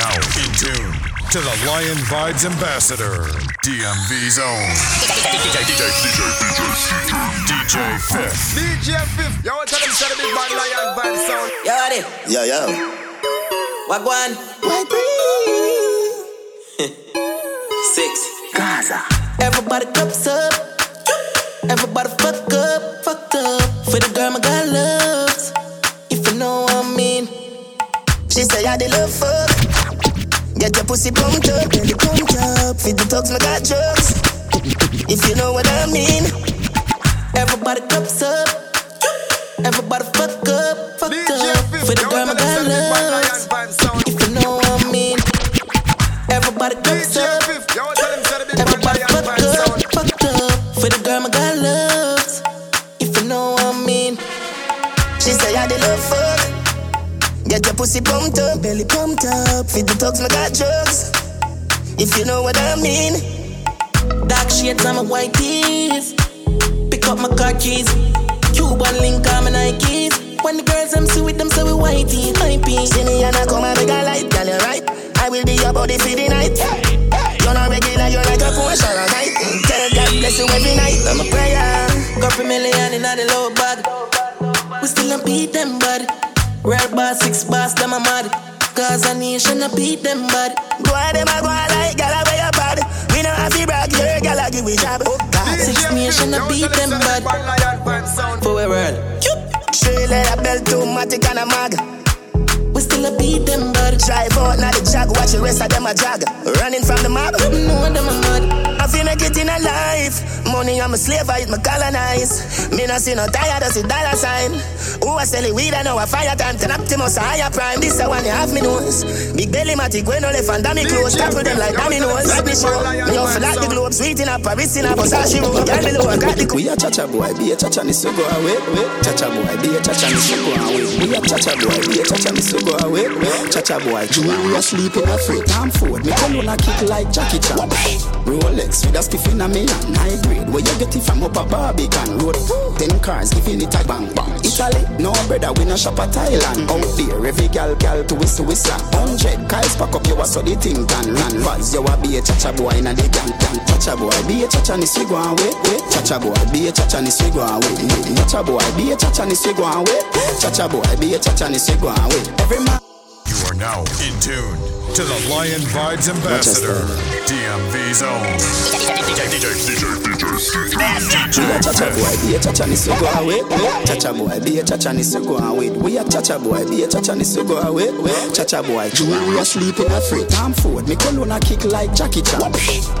now in tune to the Lion Vibes Ambassador, DMV's own DJ, DJ, DJ, DJ Fif. DJ Fif, yo, tell them to the big man Lion Vibes sound. Yo, Adi. Yo, yo. Wagwan. Why? Six. Gaza. Everybody cups up. Everybody fuck up, fuck up. For the girl my God loves. If you know what I mean. She say I the love fuck. Get your pussy pumped up, belly pumped up. Feed the dogs, my got drugs. If you know what I mean. Everybody cups up. Everybody fuck up, fuck up. For the girl my tell them Get your pussy pumped up, belly pumped up. Feed the dogs, my got drugs. If you know what I mean. Dark shades on my white tees. Pick up my car keys. Cuban link on my Nikes. When the girls I'm see with them, so we whitey, hypey. See me and I come and make a light, girl, you right. I will be your body for the night. You're not regular, you're like a Porsche all night. Tell God bless you every night. I'm a prayer. Got a million in the low bag. We still don't beat them, bud. Real boss, six boss, them a mad. Cause a nation, I beat them, bud. Go on, them a go on like gal a wear your pad. We know have to brag, your gal a give we job. Oh God. Six nation, I beat them, bud. For a world. Three leather belt, two matic and a mag. We still a beat them, bud. Drive out, now the jag, watch the rest of them a jog. Running from the mob. No, them a mad. I feel make it in a life. Money, I'm a slave, I eat my colonize. Me not see no tired, I see dollar sign. Who I selling weed, I know a fire time. Ten Optimus, a higher prime. This the one you have me nose. Big belly, matic, when no left and dummy clothes. Tackle them like dominoes. Let me show. Me off like the globe, sweet in a Paris in a Versace room. Girl below, I got the We a chacha boy, be a chacha ni so go away. Chacha boy, be a chacha ni so go away. We a chacha boy, be a chacha ni so go away. Chacha boy, jewelry asleep in a free time food. Me come on a kick like Jackie Chan. Rolex with a skiff in a me hand. High grade, where you get it from up a Barbican road. Ten cars, giving it a bang bang. Italy, no brother, we no shop at Thailand. Out there, every gal gal to whistle whistle. Hundred cars pack up, you a so the thing can run. Buzz, you a be a chacha boy in a the gang gang. Chacha boy, be a chacha ni so go away. Chacha boy, be a chacha ni so go away. Chacha boy, be a chacha ni so go away. Chacha boy, be a chacha ni so go away. Every man. You are now in tune to the Lion Vibes Ambassador, We a chacha boy, be a chacha ni go boy, be a go. We a boy, be a go boy, jewelry asleep in a. Me a kick like Jackie Chan.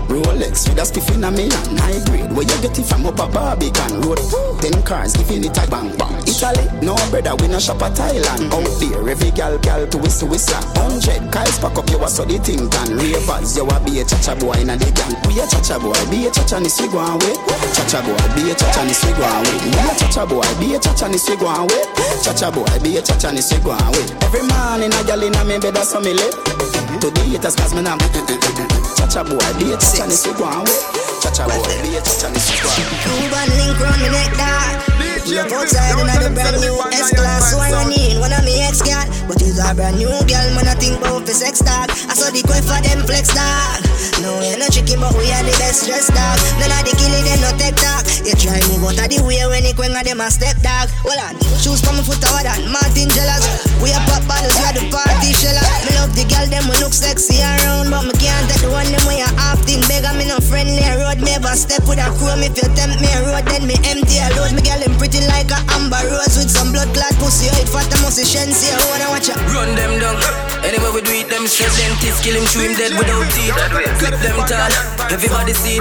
Rolex with a skiff in a hand. High grade, where you get it from up a Barbican road. Ten cars, giving it a bang bang. Italy, no brother, we no shop at Thailand. Out there, every gal gal to whistle whistle. Hundred cars pack up, you a so the thing can. Ravers, you a be a chacha boy in a the gang. We a chacha boy, be a chacha ni so go away. Chacha boy, be a chacha ni so go away. We a chacha boy, be a chacha ni so go away. Chacha boy, be a chacha ni so go away. Every man in a gal in a me bed a so me live. To the haters cause me now Chacha boy, be a chacha ni so go away. Chacha boy, be a chacha ni so go away. Cuban link round the neck, dog. Up outside in the brand new. S-Class one I need one of me ex-gal. But it's a brand new girl, man, I think about the sex dog I saw the quest for them flex dog No, we no chicken, but we are the best dressed dog None of the killing, them no tech talk. You try move out of the way when you quang them a step dog. Hold on, shoes from my foot over that Martin jealous. We are pop bottles, we are the party sheller Me love the girl, them we look sexy around But me can't take the one them way I often beg I'm no friendly road, never step with a chrome If you tempt me a road, then me empty a load. Me girl, them pretty like a amber rose With some blood clot pussy, height fat, I must see shensi I wanna watch ya Run them down. Anyway, we do it, them stress dentist, kill him, chew him dead without teeth. Clip them tall, everybody see.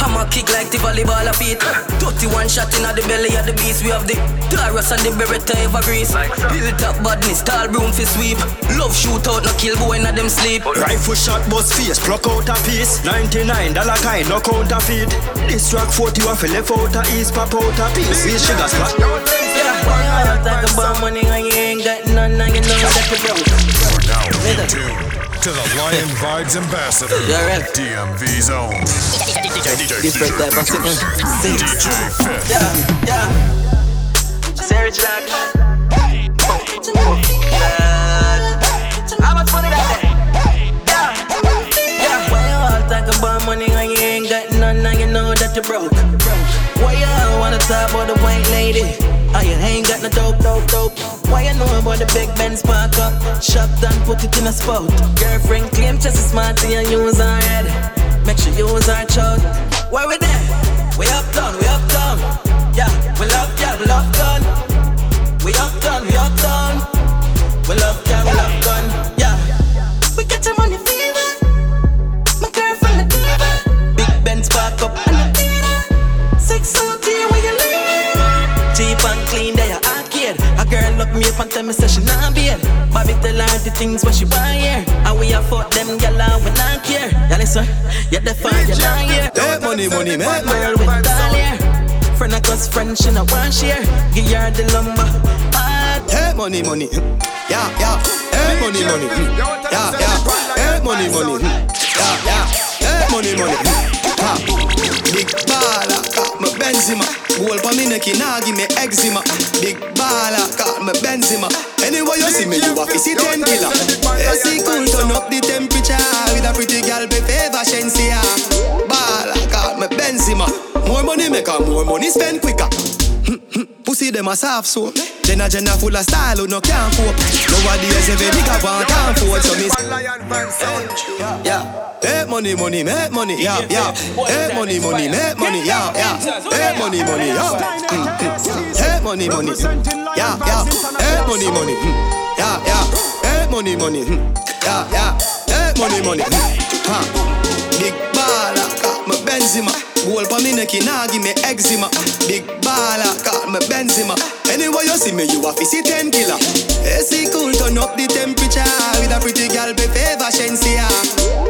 Hammer kick like the volleyball of feet. 31 shot in the belly of the beast. We have the Taurus and the Beretta Evergrease. up badness, tall broom for sweep. Love shoot shootout, no kill boy, not them sleep. Rifle shot, bust face, pluck out a piece. 99 dollar kind, no counterfeit. This track 40 you have to left out a east, pop out a piece. We sugar spot. Yeah, talk about money and you ain't got none, and you know that you broke. You are now in tune to the Lion Vibes Ambassador. Yeah, DMV's own. DJ Fif. Yeah, yeah. Sarah Jack. How much money that day? Yeah. Yeah. Why you all talk about money when you ain't got none and you know that you broke? star boy, the white lady. I ain't got no dope, dope, dope. Why you know about the big Ben spark up? Shut down, put it in a spot. Girlfriend claim just as smart, and use her head. Make sure you use her chug. Why we there? We up done, we up done. Yeah, we love, yeah, we love done. We up done, we up done. We love, yeah, we love done. Yeah. We get your money fever. My girlfriend a diva. Big Benz park up and a beater. Six up. Me up and tell me say she not beard. Bobby tell her the things what she buy here. And we afford them gyal and we not care. Yeah, listen, yeah, the fire you not here. Make money, money, make money. With all here. Friend of cause friend, she not want share. Give her the lumber. Hey, money, money. Yeah, yeah. Hey, money, money. Yeah, yeah. Hey, money, money. Yeah, yeah. Hey, money, money. Ha. Big baller, me Benzema. Goal for me neck, nah give me eczema. Big baller, got me Benzema. Anyway you see me, you to see ten killer. AC cool, turn up the temperature with a pretty girl, be favor Shenseea. Baller, got me Benzema. More money make her more money spend quicker. Pussy them a soft so Jenna Jenna full of style who no can't cope. Nowadays every nigga want can't afford So me yeah. Hey money money make money. Yeah yeah. Hey money money make money. Yeah yeah. Hey money money. Yeah. Hey money money. Yeah yeah. Hey money money. Mm. yeah yeah. Hey money money. Mm. yeah yeah. Hey money money. Ha Big baller got me Benzema Goal for me neck, nah give me eczema. Big baller, call me Benzema. Anyway you see me, you to see ten killer. AC cool, turn up the temperature with a pretty girl, be favor Shenseea.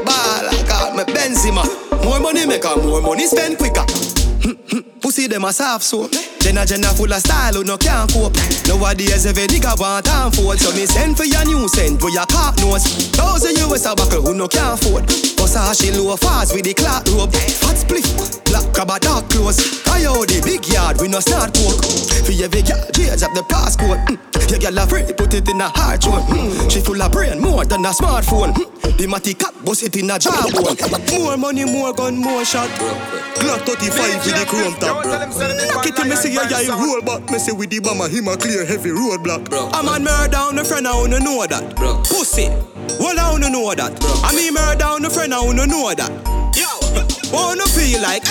Baller, call me Benzema. More money make her more money spend quicker. Hmm. Pussy them a soft so Jenna Jenna full of style who no can't cope. Nowadays every nigga want and fold. So me send for your new scent for your cock nose Thousand US a buckle who no can't afford. She low fast with the clock robe Fat spliff, black crab a dark clothes. I owe the big yard we no start coke. For every girl change up the passcode. Mm. Your girl afraid put it in a hard mm. She full of brain more than a smartphone. Mm. The matty cat bust it in a jawbone More money, more gun, more shot. Glock 35 with the chrome top Knock it till me see your guy roll back. Me say with the bomber him a clear heavy roadblock A man murder down the friend I wanna know that. Pussy. Well I wanna know that. I mean murder down the friend I wanna know that Yo oh, Wanna feel like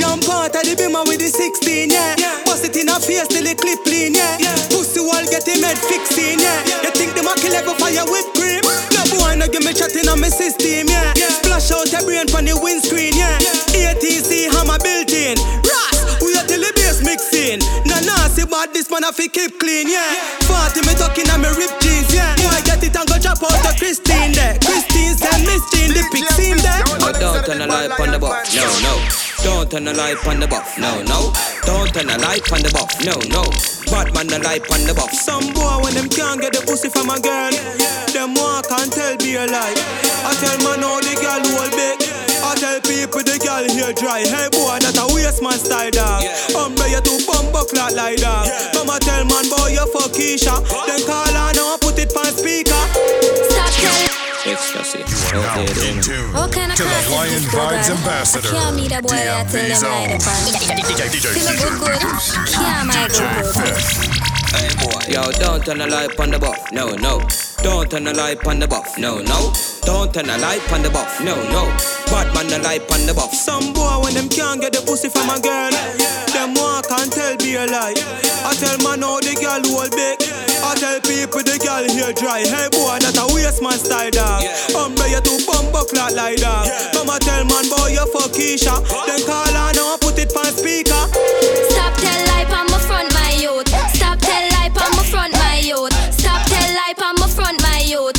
Jump out of the bimmer with the 16, yeah. yeah. Bust it in her face till the clip clean, yeah. yeah. Pussy wall get him head fixing, yeah. You think the kill ever fire whipped cream? No boy no give me chatting on my system, yeah. Splash out your brain from the windscreen, yeah. yeah. ATC hammer built in. Ras, we are till the bass mixing. Nah nah, see bad this man I fi keep clean, yeah. Party me talking on me rip jeans, yeah. Boy I get it and go drop out to Christine there. Christine send Miss Jean the pic scene there. But don't turn the light on the buff, no, no. Don't turn the light on the buff, no, no. Don't turn the light on the buff, no, no. Bad man the light on the buff. Some boy when them can't get the pussy from a girl, them walk and tell be a lie. I tell man how the girl hold big. I tell people the girl here dry. Hey boy, that a waste man style dog. Umbre you to bump up flat like that. Come and tell man boy you fuck Keisha. Then call her now and put it on speaker. Stop telling. Ecstasy. Now in tune What kind of to the class is Lion this, bro, Vibes girl? Ambassador, I can't meet a boy I tell DMV's them own. light upon. DJ, Feel a good good. Can't my DJ good good. Fif. Hey boy. Yo, don't turn the light on the buff, no, no. Don't turn the light on the buff, no, no. Don't turn the light on the buff, no, no. Bad man the light on the buff. Some boy when them can't get the pussy from a girl, them walk and tell be a lie. I tell man how the girl hold big. I tell people the girl here dry. Hey boy, that a waste man style dog. Umbre you to bump up flat like that. Come and tell man boy you fuck Keisha. Then call her now put it on speaker. Stop tell lie my front, my youth. Stop tell lie my front, my youth. Stop tell lie my front, my youth.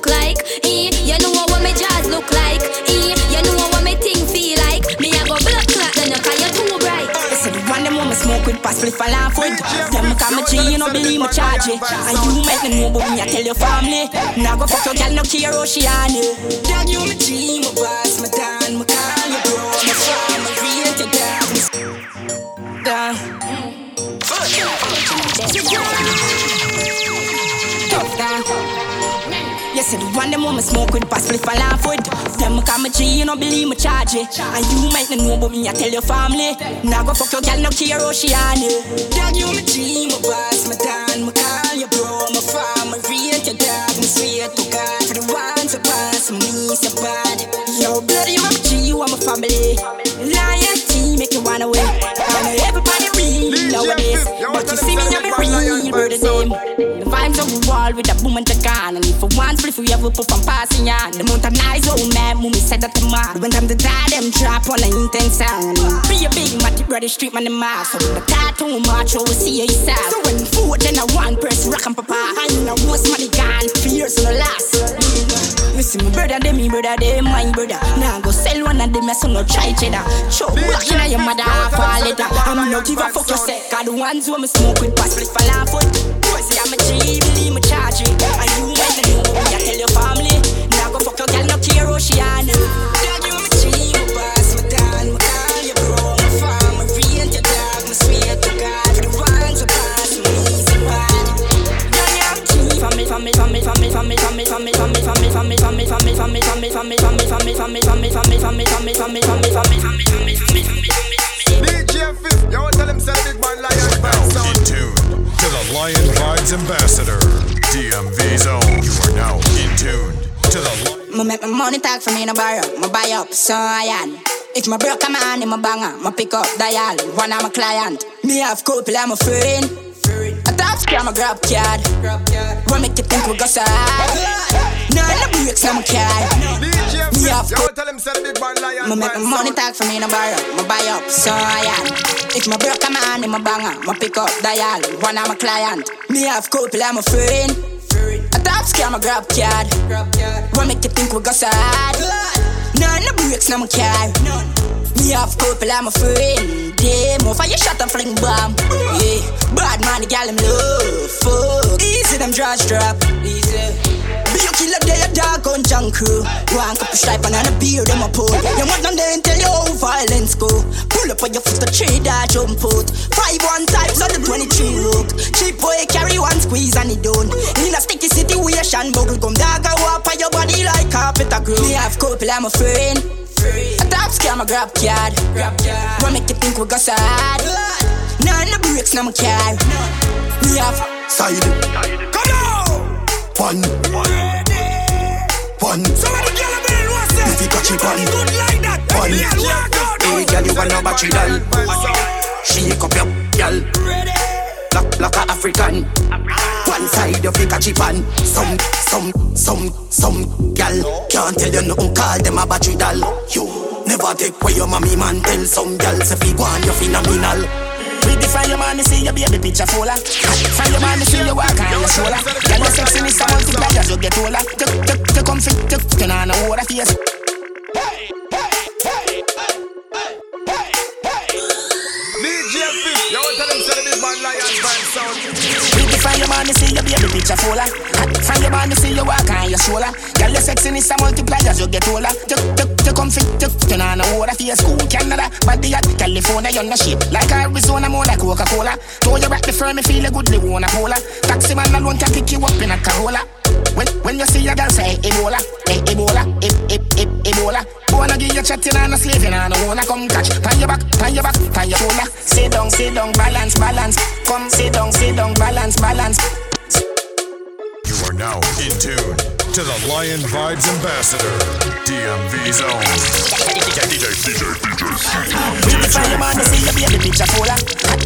Look like. Eh? You know what my jaws look like. Eh? You know what my thing feel like. Me I go blood clot then you cause you too bright. So the one them want me smoke with pass split fall off with Them me call me G, you know believe me charge it And you make me know but me I tell your family Now go fuck your girl, no care how she on it Dog you my G, my boss, my dan, my call you bro My friend, my real to dog Dog Tough dog Yes Say the one them me smoke with, pass flip and laugh with. Them come a G, you know believe me charge it. And you might not know, but me I tell your family. Now go fuck your girl, no care ocean. Dog you my G, my boss, my dan, my call, your bro, my farm, my rate, your dog, my sweet to God. For the ones that pass me, so bad. Yo, bloody, you my G, you are my family. Lion T, make you wanna win. Nowadays, but you see me, I'm a real bird of them. The vibes of the wall with a boom and the gun, and if for one flip, we a pop and passing on. The mountain eyes, oh man, mummy said that the man. When time to die, them drop on an intense sound. Be a big matty brother, street man, the mask. So the tattoo march, oh, we see yourself. So when food, then a one person rock and papa. I know what's money gone, fears on the last. You see my brother, them, me brother, them, my brother. Now go sell one of them, so no try cheddar. Choke back in your mother, half a letter. I'm not give a fuck yourself. Cause the ones who me smoke with pass split for laugh foot. Boy, say I'm a G, believe me charge it. And you not know, but me, I tell your family. Now go fuck your girl, no care ocean. Dog, you DJ Fif, yo, tell him say big man lion bounce In sound. tune to the Lion Vibes Ambassador, DMV Zone. You are now in tune to the Me make my money talk for me no borrow, me buy up so I am. If my broke a man in my banger, me pick up dial, one of my client. Me have couple, I'm a friend. A top scam, a grab card. What make you think we go side? Of the breaks, I'm a. DJ Me have Fif, yo, tell him say big man lion Me make my money talk for me no borrow, me buy up so I am. If my broke a man in my banger, me pick up dial, one of my client. Me have couple, I'm a friend. A top scam, a grab card. What make you think we go side? Of the breaks, no my car. Me have couple, I'm a friend. Them off you shot and fling bomb. Yeah, bad man, the him love. Fuck, easy them drugs drop. Easy. Be a killer, they a dog on junk crew. One cup of stripe and a beer, them a pull. You want them then tell you how violence go. Pull up on your foot, the tree that jump out. Five one times on the 23 look. Cheap boy carry one squeeze and it done. In a sticky situation, bubble gum dog go up on your body like carpet a grow. Me have couple, I'm a friend. A top scam, a grab card. What make you think we go sad? None of the breaks, no my car. Me have Side. Come on. One. One. Somebody get a what's that? If you catch it, one. Good like that. One. Yeah, walk out. Hey, girl, you want no battery doll. Shake up your girl. Like, like a African. One side you fi catch it on. Some, some, some, some girl can't tell you nothing. Call them a battery doll. You never take away your mommy man. Tell some girl say fi go on you phenomenal. Pretty from your man, me see your baby picture fuller. From your man, see you walk on your shoulder. Girl, your sexiness a multiply as you get older. Take, take, take comfy, take, turn on a water face. From your man, me see your baby picture fuller. Ah. From your man, me see you walk on your shoulder. Girl, your sexiness a multiply as you get older. Take, take, take comfy, take, turn on a water face. Cool Canada, body at California, you're no shape. Like Arizona, more like Coca-Cola. Throw you back the firm, me feel a good, they wanna polar. Taxi man alone can pick you up in a Corolla. When, when you see a girl say Ebola, eh, Ebola, eh, eh, eh, Ebola. Wanna give you chatting and a slaving and I wanna come catch. Pan your back, pan your back, pan your shoulder. Sit down, sit down, balance, balance. Come sit down, sit down, balance, balance. You are now in tune to the Lion Vibes Ambassador, DMV Zone. DJ, DJ, DJ, Pretty from your man, me see your baby picture fuller.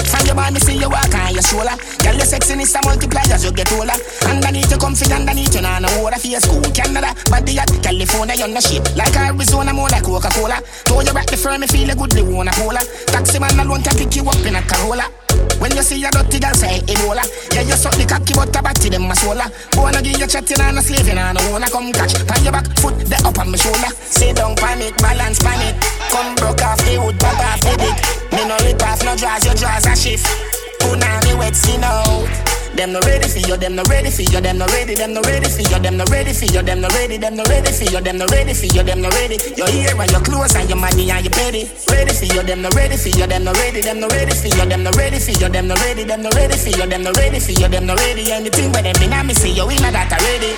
From your man, me see you walk on your shoulder. Girl, your sexiness a multiply as you get older. Underneath you comfy, underneath you nah no water for your school. Canada, body at California, you're no shape. Like Arizona, more like Coca-Cola. Throw you back the firm, me feel a good, they wanna polar. Taxi man alone can pick you up in a Corolla. When you see a dirty girl say Ebola Yeah, you suck the cocky but a batty them a sola Wanna give you chatting and a slaving and I wanna come catch. Pan your back, foot the up on my shoulder. Sit down pan it, balance pan it. Come broke off the wood, pop off the dick. Me no rip off, no draws, your draws a shift Punani wet, see now them no ready for you, them no ready for you, them no ready, them no ready for you, them no ready for you, them no ready, them no ready for you, them no ready for you, them no ready. Your ear and your clothes and your money and your petty. Ready for you, them no ready for you, them no ready, them no ready for you, them no ready for you, them no ready, them no ready for you, them no ready for you, them no ready. Anything but them in me see you in that already.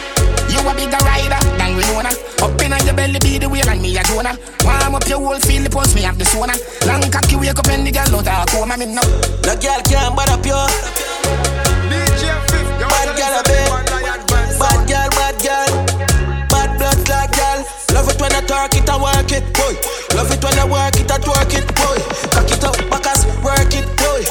You a bigger rider than Winona. Up in your belly be the wheel and me a Jonah. Warm up your whole field, the post me have the sauna. Long cocky wake up and the girl out of coma. Me no. No girl can't bad up you. Bad girl. Bad girl, bad girl. Bad blood clot girl. Love it when I talk it and work it, boy. Love it when I work it and twerk it, boy. Cock it up, backers, work it, boy.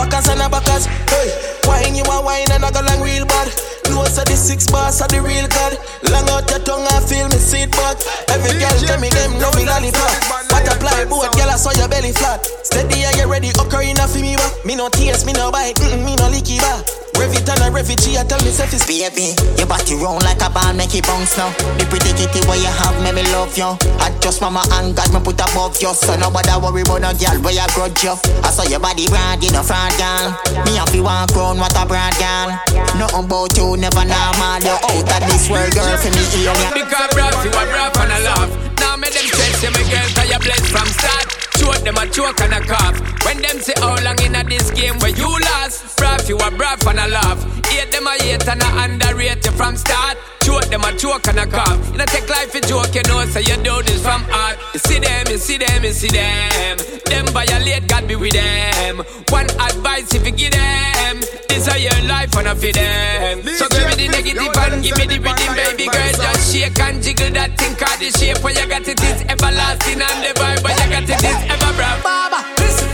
Backers and a backers, boy. Wine you a wine and I go long real bad. No say the six bars are the real god. Long out your tongue I feel me seat back. Every girl tell me them know me lollipop. Butterfly boat, girl I saw your belly flat. Steady are you ready? Occurring for me back. Me no taste, me no bite, mm me no licky back. Rev it and a refugee, I tell myself it's is Baby, your body round like a ball, make it bounce now. The pretty kitty where you have, me, me love you. I just mama and God me put above you. So nobody worry about no girl where you grudge you. I saw your body brand in a front girl. Me have to walk round what a brand girl. Nothing about you, never normal. You out of this world, girl, for me alien Because rough, you are rough and a laugh Now me them stress, say me girl, cause you blessed from start Choke them a choke and a cough. When them say how long in a this game where you lost? Rough, you are rough and a laugh. Hate them a hate and a underrate you from start Choke them a choke and a cough. You know take life a joke, you know, so you do this from heart. You see them, you see them, you see them. Them violate, God be with them. One advice if you give them This is your life and I for them. So give me the negative and give me the rhythm, baby girl Just shake and jiggle that thing, cause the shape where you got it is everlasting And the vibe where you got it is ever bright Baba, listen.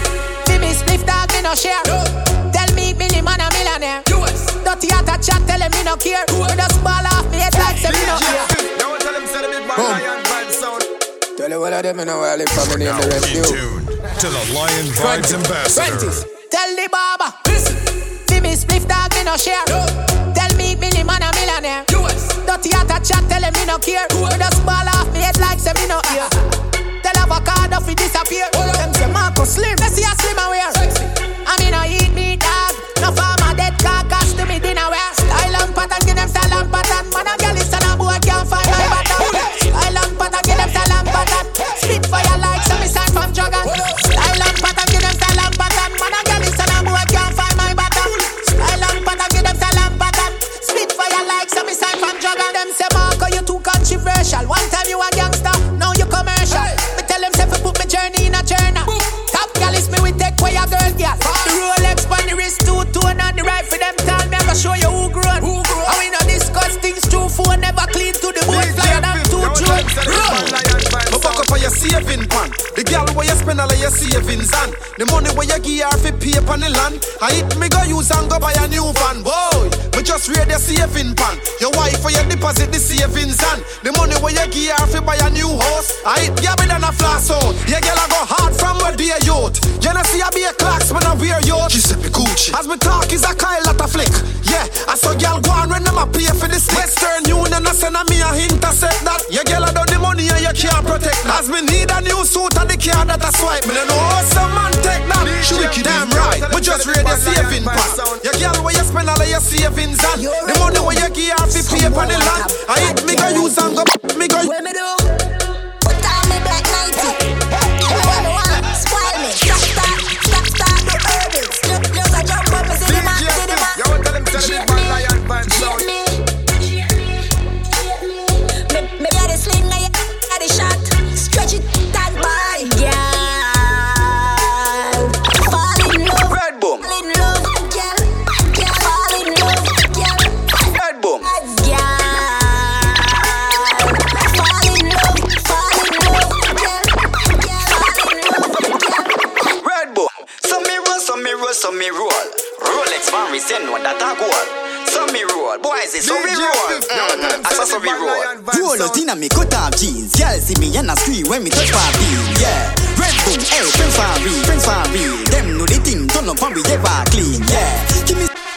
Me spliff dog, me no share. Tell me, Billy man a millionaire. Dirty out a chat, tell him me no care. We just ball off me head like say me no care. tell him say the big man lion vibe sound. Tell you what of them, you know where I live from, and the rest In tune to the Lion Vibes Ambassador. Tell the barber, listen. See me spliff dog, me no share. Tell me, Billy man a millionaire. Dirty out a chat, tell him me no care. We just ball off me head like say me no care. Tell avocado fi disappear. Them say Marco slim, they see a slim aware. I mean I eat me dog. No farmer dead carcass to me dinner wear. Style and pattern, give them style and pattern. Man a girl is a boy can't find my button. Style and pattern, give them style and pattern. Spit fire like some sign from Dragon. Style and pattern, give them style and pattern. Man a girl is a boy can't find my button. Style and pattern, give them style and pattern. Spit fire like some sign from Dragon. Them say Marco you too controversial. One time you a gangster, now you commercial. Me tell them say fi put me journey in a journal. Top gal is me with take way a girl gal. The Rolex on the wrist, two tone and the right for them tell go show you who grown. Who grown? And we no discuss things true phone never clean to the bone flyer than two drone. Go on your saving pan. The girl where you spend all of your savings on. The money where you give her fi pay upon the land. I hit me go use and go buy a new van, boy. Me just read the saving pan. Your wife for your deposit the savings on. The money where you give her fi buy a new house. I hit you than a flash out. Your girl I go hard from where be a youth. You know see I be a clocks when I wear youth. Said me Gucci. As me talk is a Kyle at a flick. Yeah, I saw girl go on when them a pay for stick. Western Union I send a me a intercept that. Your girl I done the money and you can't protect that. As me need a new suit and the car that I swipe. Me no know how some man take that. She wicked damn right. We just read your saving pan. Your girl where you spend all of your savings on. The money where you give her fi pay for the land. I hit me go use and go me go. What me do? Put on me black nighty. Everyone want spoil me. Stop, stop, stop, stop the herbals. Look, look, I jump up and see the man, see the man. Yo, tell him say the so me roll, so me roll. Rolex man, we send one that a goal. So me roll, boys, it's so we roll. Mm, I saw so we roll. Roll out in a me cut off jeans. Girl see me and I scream when me touch my beat. Yeah. Red boom, hey, friends for real, friends for real. Them know the thing, turn up and we ever clean. Yeah. Give me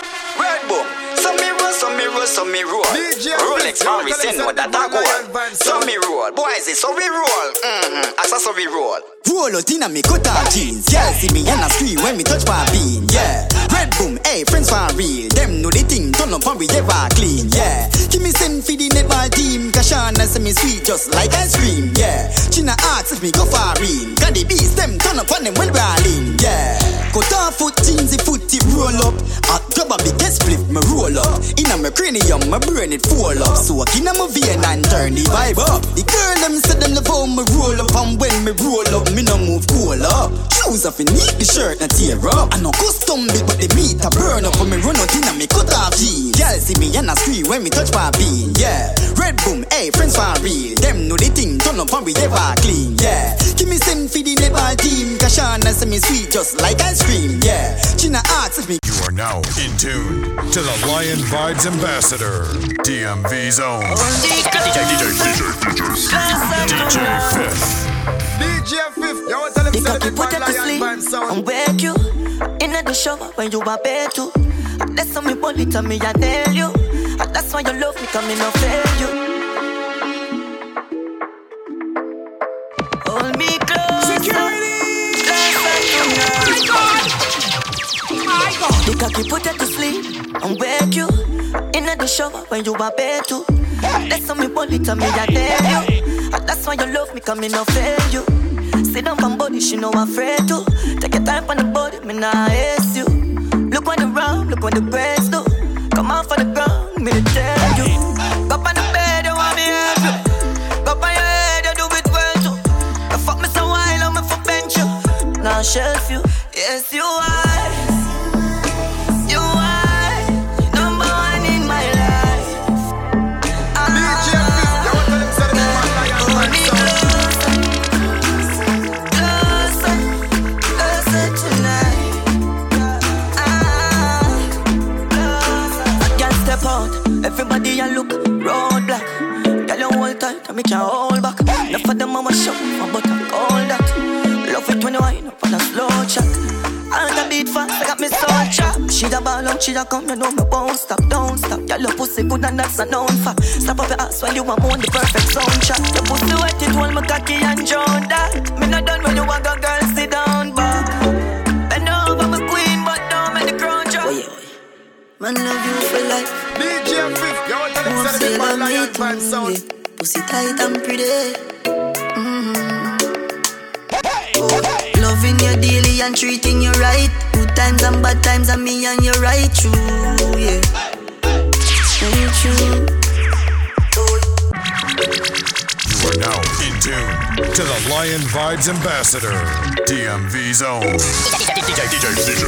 roll, so me roll, Rolex man, we say the that a big man lion goal. vibe So me roll, boys, it's so we roll. Mm, I saw so we roll. Roll out in a me cut off jeans. yeah. see me and a scream when me touch my bean. Yeah. Red boom, hey, friends for real. Them know the thing, turn up and we ever clean, yeah. Give me send for the netball team, Kashana say me sweet just like ice cream, yeah. China asks if me go far in, got the beast them turn up on them when in, yeah. Cut off foot jeans, the foot tip roll up. Hot grab a big split, me roll up. Inna my cranium, my brain it fall up. So I my vein and turn the vibe up. The girl them say them love how me roll up, and when me roll up, me no move cool up. Shoes off and neat the shirt not tear up. I no custom big, but the meat a burn up when me run out inna me cut off jeans. Girl see me and I scream when me touch my bean, yeah. Red boom, hey friends for real. Them know the thing turn up and we ever clean, yeah. Give me send for the netball team, Kashana say me sweet just like ice cream, yeah. China asks me. You are now in tune to the Lion Vibes Ambassador, DMV Zone. DJ, DJ, DJ, DJ, DJ Fif. DJ Fif, yo, tell him The say cocky the put big it man to lion sleep vibe sound. and wake you in the shower when you are bed too. That's how me bully to me, I nail you. And that's why you love me, coming no fail you. Hold me close. Security. The cocky put it to sleep and wake you in the shower when you are bed too. That's how me bully to me, I nail you. And that's why you love me, come coming no fail you. Sit down on body, she no afraid to. Take your time on the body, me nah ace you. Look on the round, look on the breast do. Come off on the ground, me to tell you. Go on the bed, you want me help you. Go on your head, you do it well too. You fuck me so while, I'm for bench you. Now shelf you, yes you are. She da come, you know me won't stop, don't stop. Y'all your pussy good and that's a known fact. Stop up your ass while you a moan the perfect soundtrack. Your pussy wet, it hold me cocky and drown that. Me not done when you a go, girl, sit down back. Bend over, my queen, but don't make the crown drop. Man, love you for life. DJ Fif, yo, tell him Won't say the say big man love me lion too, vibe sound. yeah. Pussy tight and pretty. Mm-hmm. Loving you daily and treating you right. Times and bad times, and me and you right true, yeah. Ain't true. You are now in tune to the Lion Vibes Ambassador, DMV Zone. DJ, DJ, DJ,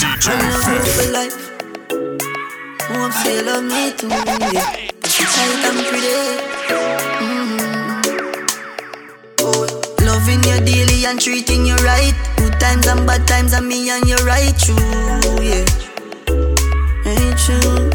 DJ Fif. for life. Won't say you love me too, yeah. Pussy tight and pretty. And treating you right. Good times and bad times, and me and you right true, yeah. Ain't true.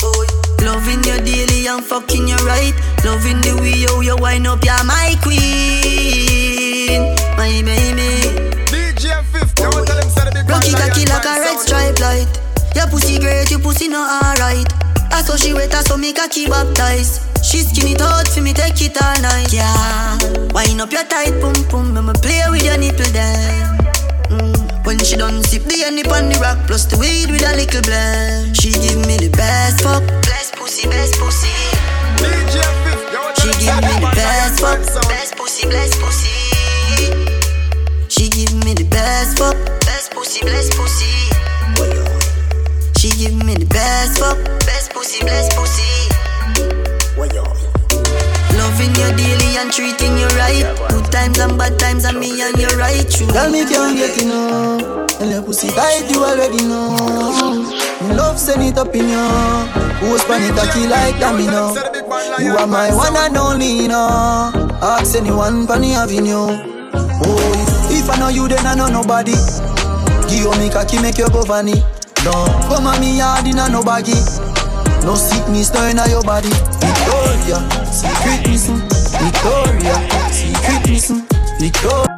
Oh, loving you daily and fucking you right. Loving the way you, you wind up, you're my queen, my baby. DJ Fif, yo, tell him big Rocky cocky like a red stripe light. Your pussy great, your pussy not alright. I saw she wet, I saw me cocky baptized. She skin it out for me, take it all night. Yeah, wind up your tight pum pum, I'ma play with your nipple then. Mm. When she done sip the honey on the rock, plus the weed with a little blend. She give me the best fuck, best pussy, best pussy. DJ She give the me the best fuck, best pussy, best pussy. She give me the best fuck, best pussy, best pussy. She give me the best fuck, best pussy, best pussy. Loving you daily and treating you right. Good times and bad times, and me and you right true. Girl, me can't get enough. And your pussy tight, you already know. Me love send it up in you. Post pan it cocky like domino. You are my one and only, you know. Ask anyone pan the avenue. Oh, if I know you, then I know nobody. Give me cocky, make you go funny. No, come on me yard in a no baggy. No sickness, no in your body. Victoria, secret missing. Victoria, secret missing. Victoria.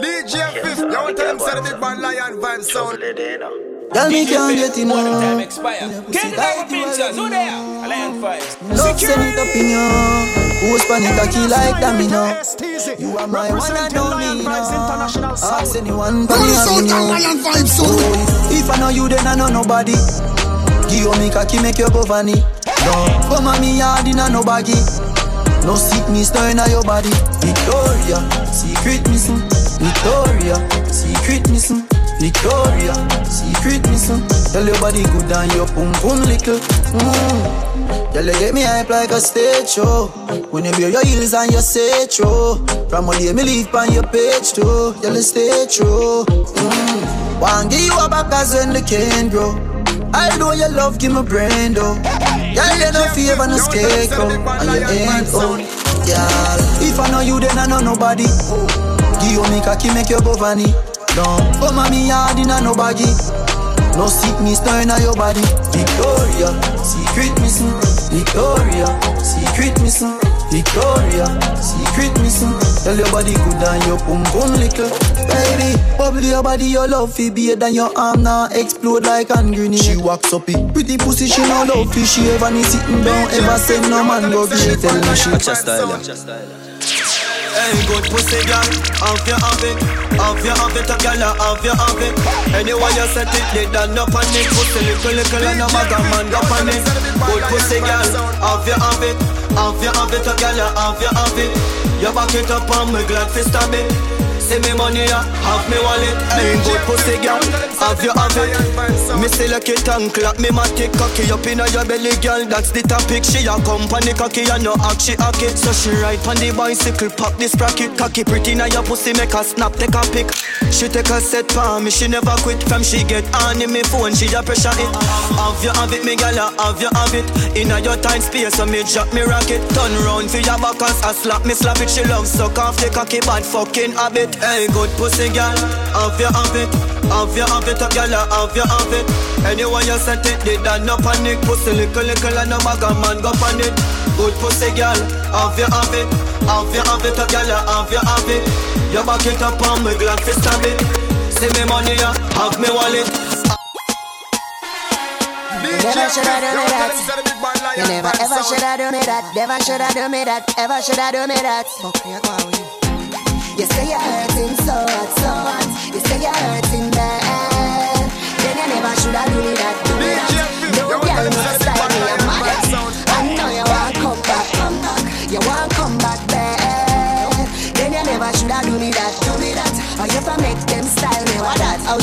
DJ Fif, yo, tell him say the big man lion vibe sound. Girl, me can't get enough. Time expire. Get the pictures. Who there? Lion Vibes. Love send it up in you. Post pan it cocky like domino. You are my one and only, you know. Ask anyone pan the avenue. Oh, if I know you, then I know nobody. Give you me cocky, make you go funny. No, come on me yard inna no baggy. No sickness no inna your body. Victoria, secret missing. Victoria, secret missing. Victoria, secret missing. Tell your body good and your pum pum little. Mm. Tell you get me hype like a stage show. When you wear your heels and your say show. From all day me leave on your page too. Tell you stay true. Mm. One give you a back as when the can grow. I know your love give me brain though. Girl, you no favor no scarecrow, and you ain't old. Girl, if I know you, then I know nobody. Give you me cocky, make you go funny. Come on me yard inna no baggy. No sickness no inna your body. Victoria, secret missing. Victoria, secret missing. Victoria, secret missing. Tell your body good and your pum pum little. Baby, bubble your body, your love fi be than your arm now explode like hand grenade. She walks up it, pretty pussy she no love fi. She ever need sitting down, ever say no man go She tell me she. Watch your style. Hey, good pussy girl, have you have it, have you have it, a girl, have you have it. Anyway you set it, they done up on it, pussy little little and a bag of man up on it. Good pussy girl, have you have it, have you have it, a girl, have you have it. You back it up on me, glad fi stab it. See me money, yeah, have me wallet. Hey, good pussy girl, have you have it? Me select it and clap me matic cocky up inna your belly, girl. That's the topic. She a company cocky and no act she hack it. So she ride on the bicycle, pop this sprocket, cocky pretty now your pussy make her snap, take a pic. She take a set for me, she never quit. From she get on in me phone, she a pressure it. Have you have it, me gal, have you have it? Inna your time space, so me drop me rocket. Turn round for your back and I slap me, slap it. She love suck off the cocky bad fucking habit. Hey, good pussy girl, have you have it? Have you have it, a girl, have you have it? Anyone you set it, they done no panic. Pussy little little and no bag a man go on it. Good pussy girl, have you have it? Have you have it, a girl, have you have it? You back it up on me, glad fi stab it. See me money, yeah, have me wallet. Never should have done me that. You never ever should have done me that. Never should have done me that. Ever should have done me that. You say you're hurting so hot, so hot. You say you're hurting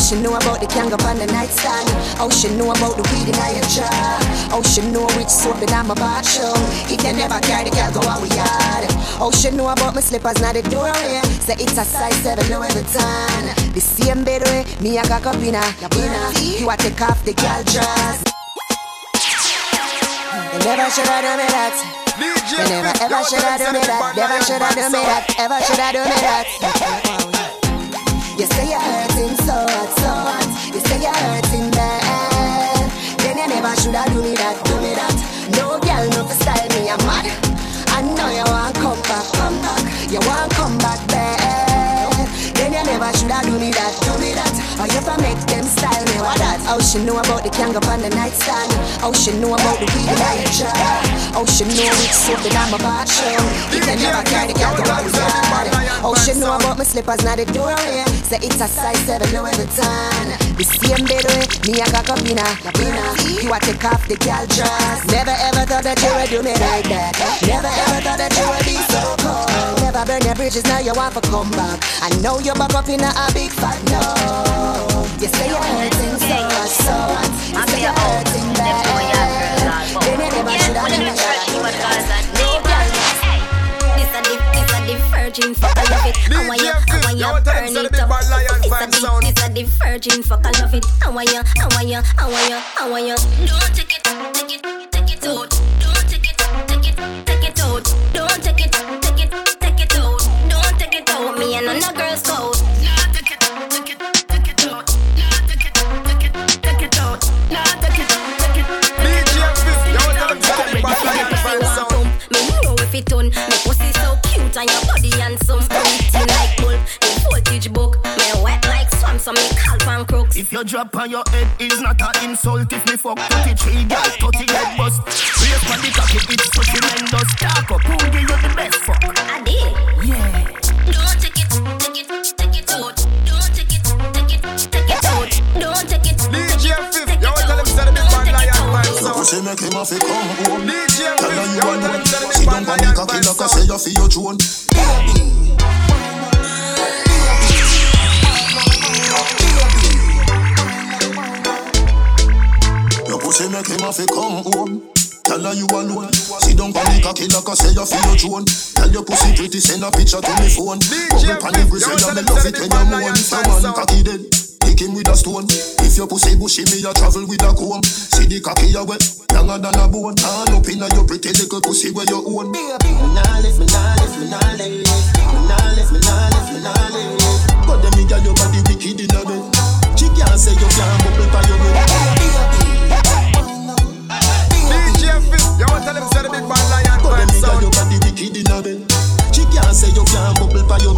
she know about the kanga on the nightstand. Oh, she know about the weed in your jar. Oh, she know which soap in my bathroom. He you never carry the girl, go out we yard. Oh, she know about my slippers, not the doorway. Say it's a size 7, Louis Vuitton. The same bed way, me I got up in a, You a take off the girl dress. You never should have done me that. You never ever should have done me that. Never should have done me that. Ever should have done me that. You say you're Then you never should have do me that, do me that. No girl, no for style me, I'm mad. I know you want come back, come back. You want come back bad. Then you never should have do me that, do me that. Or you ever make them style me, what? Oh, she know about the kanga on the nightstand. Oh, she know about the weed my jar. Oh, she know which soap in my bathroom. If you never carry the girl, go out yard. Oh, she know about my slippers, not the doorway. Say it's a size 7 Louis Vuitton. The same bed way, me I got up in a, You a take off the girl dress. Never ever thought that you would do me like that. Never ever thought that you would be so cold. Never burn your bridges, now you want to come back. I know you're back up in a, a big fat no. You say you're hurting so This a the virgin fuck, I love it. I want you, I want you burn it. This a the, this a the virgin fuck, I love it. I want you, I want you, I want you, I want you. Don't take it, take it, take it out. Don't take it, take it, take it out. Don't take it, take it, take it out. Don't take it out. Me and no girls it done. Me pussy so cute and your body handsome. Pretty like bull, the voltage book. Me wet like swamp, so me calf and crooks. If your drop on your head is not an insult If me fuck 33 girls, 30 head bust Race on the cocky, it's so tremendous Talk up, who give you the best fuck? I did. Yeah Don't take it, take it, take it out. Don't take it, take it, take it out. Don't take it, take it, take it out. Don't take it out. pussy make him have to come home. Tell her you alone. Down on the cocky like I say you feel your throne. Your pussy make him have to come home. Tell her you alone. Sit down on the cocky like I say you feel your throne. Tell your pussy pretty, send a picture to me phone. Bubble pan every say you me love it when you moan. Man cocky dead, kick him with a stone. If your pussy bushy, me a travel with a comb. See the cocky a wet, younger than a bone. All up inna your pretty little pussy where you own. Me nah lift, me nah lift, me nah lift, me nah lift, me nah lift, me nah lift. But them me girl your body wicked inna bed. She can't say you can't bubble for your head. You want tell him say the big bad lion But them nigga your body wicked in a bed She can't say you can't bubble for your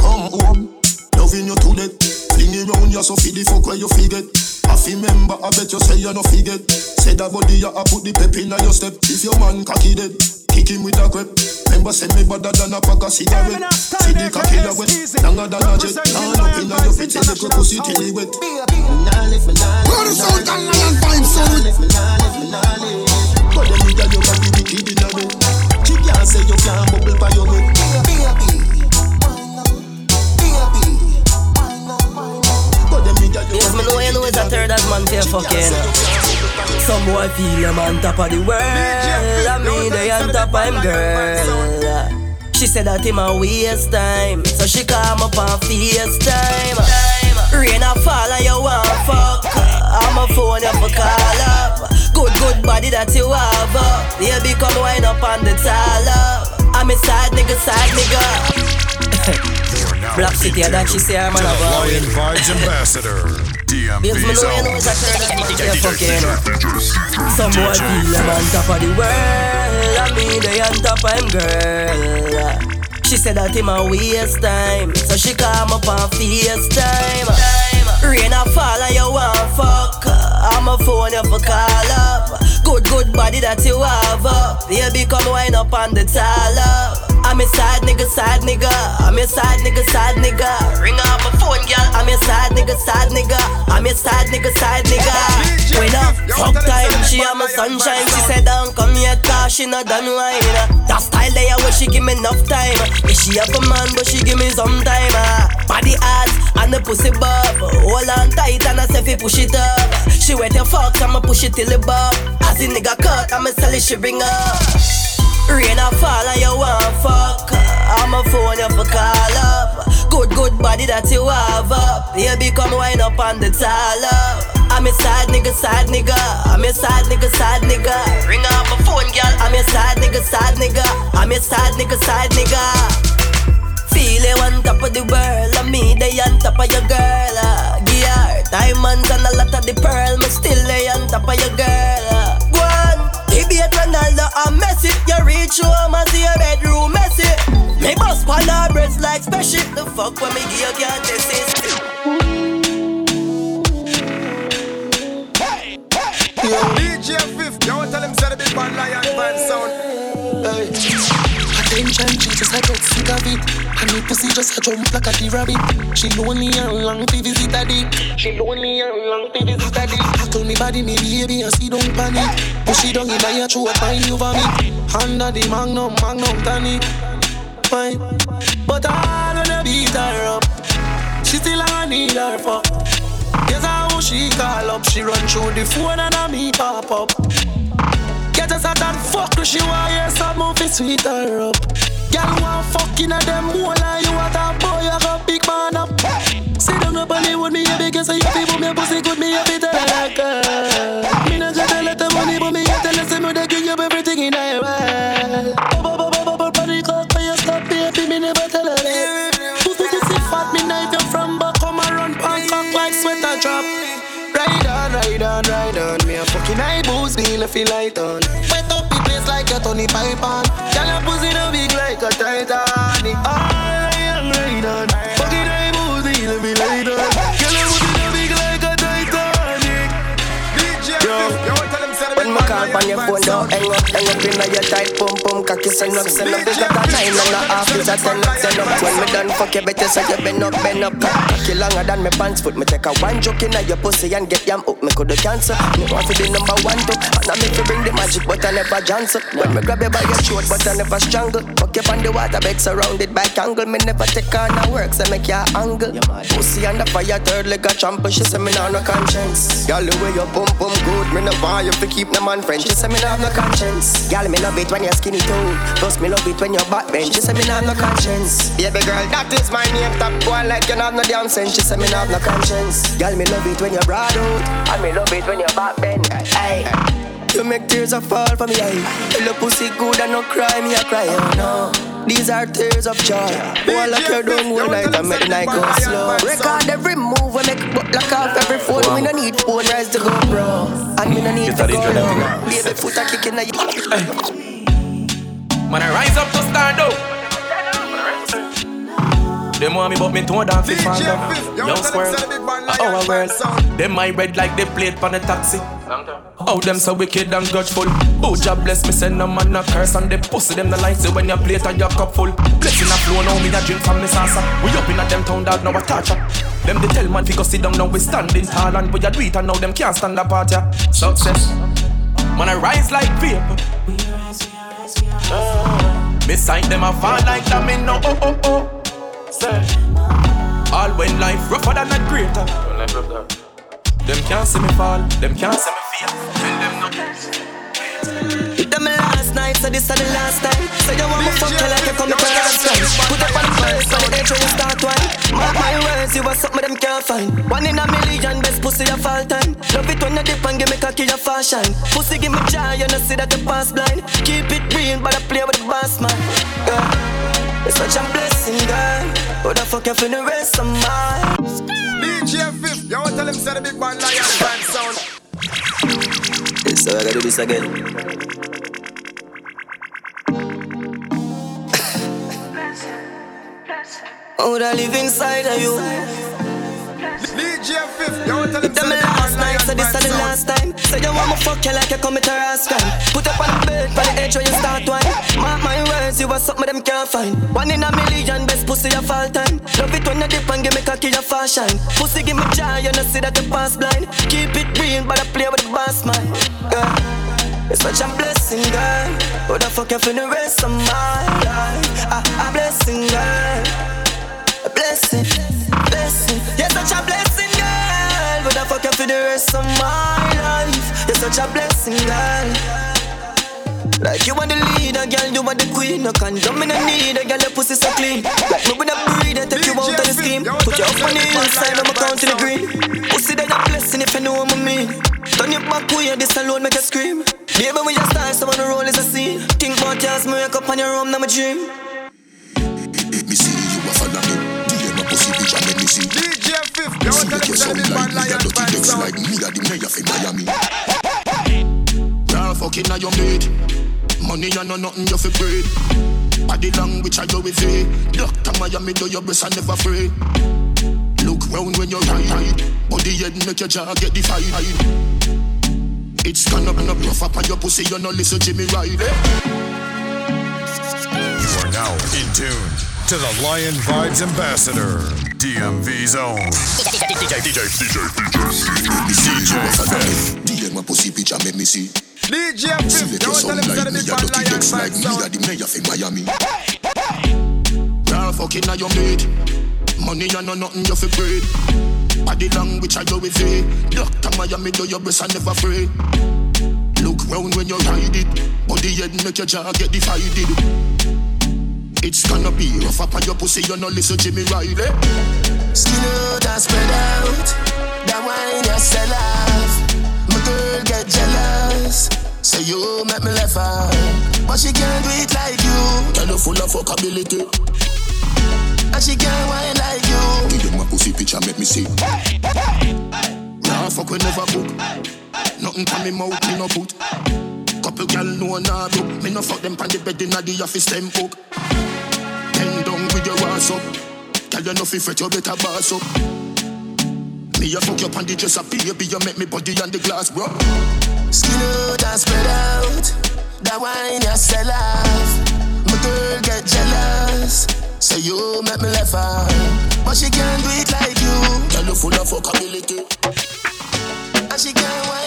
Come home Loving you to death Fling it round you so feed the fuck where you forget I feel member I bet you say you no forget Say that body a put the pep in your step If your man cocky dead Kick him with a grip Remember send me better than a pack of cigarette See the cocky you wet Longer than a jet Turn up in your pretty little pussy till it wet Nah lift me nah lift me nah lift me nah lift me nah lift but them nigga you got the wicked in a bed She can't say you can't bubble by your head Yes, me know you know it's a third as man for fucking. Some boy feel them on top of the world. I mean they on top of him girl. She said that him a waste time. So she come up on FaceTime Rain a fall and you want fuck. I'm a phone you for call up. Good, good body that you have up. Baby come wind up on the tall up. I'm a side nigga, side nigga Black City, that she say I'm an Lion Vibes Ambassador, DMV Zone. Some boy feel them on top of the world I mean they on top of him girl She said that him a waste time So she come up on FaceTime Rain a fall and you want fuck I'm a phone you for call up Good, good body that you have up Baby come wind up on the tall up I'm a side nigga, side nigga. I'm a side nigga, side nigga. Ring up my phone, girl. I'm a side nigga, side nigga. I'm a side nigga, side nigga. When up, fuck time, she am a sunshine. She said, don't come here, cause she not done wine. That style there, where she give me enough time. Yeah, she have a man, but she give me some time. Uh. Body ass and the pussy bob. Hold on tight and I say, fi push it up. She wet your fuck, I'ma push it till it bob. As the nigga cut, I'ma sell it, she bring up. Rain a fall and you want fuck. I'm a phone you for call up. Good, good body that you have up. Baby come wind up on the tall up. I'm a side nigga, side nigga. I'm a side nigga, side nigga. Ring up my phone, girl. I'm a side nigga, side nigga. I'm a side nigga, side nigga. Feel it on top of the world And me they on top of your girl. Uh. Her diamonds and a lot of the pearl Me still lay on top of your girl Ronaldo and Messi You reach home and see your bedroom messy. Me bust pan her breast like special. The fuck when me give you can't test it. DJ Fif, want tell him say the big bad lion band sound. Attention, she just a get sick of it. And me pussy just a jump like a rabbit. She lonely and long to visit a dick. She lonely and long to visit a dick. Tackle me body, me baby, and see don't panic. Push it down in your throat, find you vomit. Under the magnum, magnum tonic. Fine, but I wanna beat her up. She still I need her fuck. Guess how she call up. She run through the phone and I me pop up. Us out fuck she want hear some movie sweet her up. Girl want fucking at them whole and you want a boy you got big man up. Sit down up and lay with me a big so you people me pussy good me a bit like her. Me not just tell her the money but me a tell her say me they give you everything in her world. Bubble bubble bubble body cock for your stop baby me never tell her that. Pussy pussy fat me knife you from back come run pants cock like sweater drop. Ride on, ride on, ride on. Me a fucking eye boost, me left feel light on. Up the Tony Python. Girl, your pussy no big like a Titanic. Call on your phone, don't hang up, hang up inna your tight pum pum cocky send up, send up. It's not a nine and a half, it's a ten up, ten up. When me done fuck you, better say you bend up, bend up. Cocky longer than me pants foot. Me take a one joke inna your pussy and get yam up. Me coulda cancel. Me want to be number one too, and I make you bring the magic, but I never cancel. When me grab you by your throat, but I never strangle. Fuck you on the water bed surrounded by angle. Me never take on a work, so make you angle. Pussy on the fire, third leg a trample. She say me nah no conscience. Girl, the way you pump pump good, me no want you to keep no man friend. She say me nah no conscience. Girl, me love it when you're skinny too. Plus me love it when you're back backbench. She say me have no conscience. Baby girl, that is my name. Top boy like you have no damn sense. She say me have no conscience. Girl, me love it when you're broad out, and me love it when you're back backbench. Hey. You make tears a fall from me eye. Tell your pussy good and no cry, me a cry. Oh no. These are tears of joy. All like you don't one night and make the night go slow. Record every move we make, but lock off every phone. We no need phone rise to go bro, and me no need to go low. Baby foot a kick in the. Man, I rise up to stand up. Them want me, but me don't dance fit fan them. Young squirrel, oh a world. Them my red like they plate on the taxi. Oh, them so wicked and grudgeful. Oh, job bless me, send no man a curse and they pussy them the lights so when you plate and your cup full. Blessing a flow now, me a drink from me salsa. We up in a them town dog now a torture. Them they tell man fi go sit down now we standing tall and we a do it and now them can't stand apart ya. Success, man I rise like vapor. Uh, me sight them a fall like that me no oh oh oh. All when life rougher than a greater. Them can't see me fall, them can't see me feel. Tell them no. Them last night, so this is the last time. So you want me fuck you like you come to last time. Put up on the first, so the edge when you start one. Mark my words, you are something them can't find. One in a million, best pussy of all time. Love it when you dip and give me cocky your fashion. Pussy give me joy, you know see that you pass blind. Keep it real, but I play with the boss man. Yeah. It's such a blessing, girl. What the fuck you feel the rest of my DJ Fif, you want to tell him say the big man lion band sound. So I gotta do this again. Oh, I live inside of you. DJ Fif, you want to tell him Tell me last night, so this is the last time. Say you want me fuck you like you commit a rash crime. Put up on the bed, for the edge when you start one. Mark my words, you are something them can't find. One in a million, best pussy of all time. Love it when you dip and give me cocky your fashion. Pussy give me joy, you know see that you pass blind. Keep it real, but I play with the boss man. Yeah. It's such a blessing, girl. What the fuck you for the rest of my life? A, a blessing, girl. A blessing, blessing. Such a blessing, girl. What the fuck you for the rest of my life? You're such a blessing, girl. Like you want the leader, girl, you want the queen. No condom in the need, a girl, your pussy so clean. Like me with a breeder, take you out of the scheme. Put you up on the hillside, I'ma count to the green. Pussy that a blessing if you know what I mean. Turn your back way, this alone make you scream. Baby, when you start, someone roll is a scene. Think about yours, wake up on your room, now my dream. You See want to that you him say the sound big man like me, a dirty legs like me, a the mayor fi Miami. Girl, fucking a your mate. Money and no nothing you fi breed. Body language I go with it. Doctor Miami do your breast and never free. Look round when you ride. Body head make your jaw get defied. It's gonna be no rough up on your pussy, you no listen Jimmy Riley. You are now in tune to the Lion Vibes Ambassador, DMV Zone. DJ, DJ, DJ, DJ. DJ you you want to tell sound him say like the me, big a man dirty lion legs band like me, a sound. the mayor fi Miami. Girl, fucking a your mate. Money and no nothing you fi breed. Body language I go with it. Doctor Miami do your breast and never free. Look round when you ride it. Body head make your jaw get divided. It's gonna be rough up on your pussy, you no listen to Jimmy Riley. Eh? Skin out and spread out. That wine you sell off. My girl get jealous. Say you make me laugh out. But she can't do it like you. Girl, you full of fuckability. And she can't wine like you. Give them a pussy picture, make me see. Nah, fuck we never book. Nothing to me mouth, me no put. Couple gal know nah book. Me no fuck them pon the bed inna the office them hook. Bend down with your ass up. Girl, you no fi fret, you better boss up. Me a fuck you pon the dresser, baby, you make me body on the glass, bro. Skin out and spread out. That wine, you sell off. My girl get jealous. Say you make me laugh out. But she can't do it like you. Girl, you full of fuckability. And she can't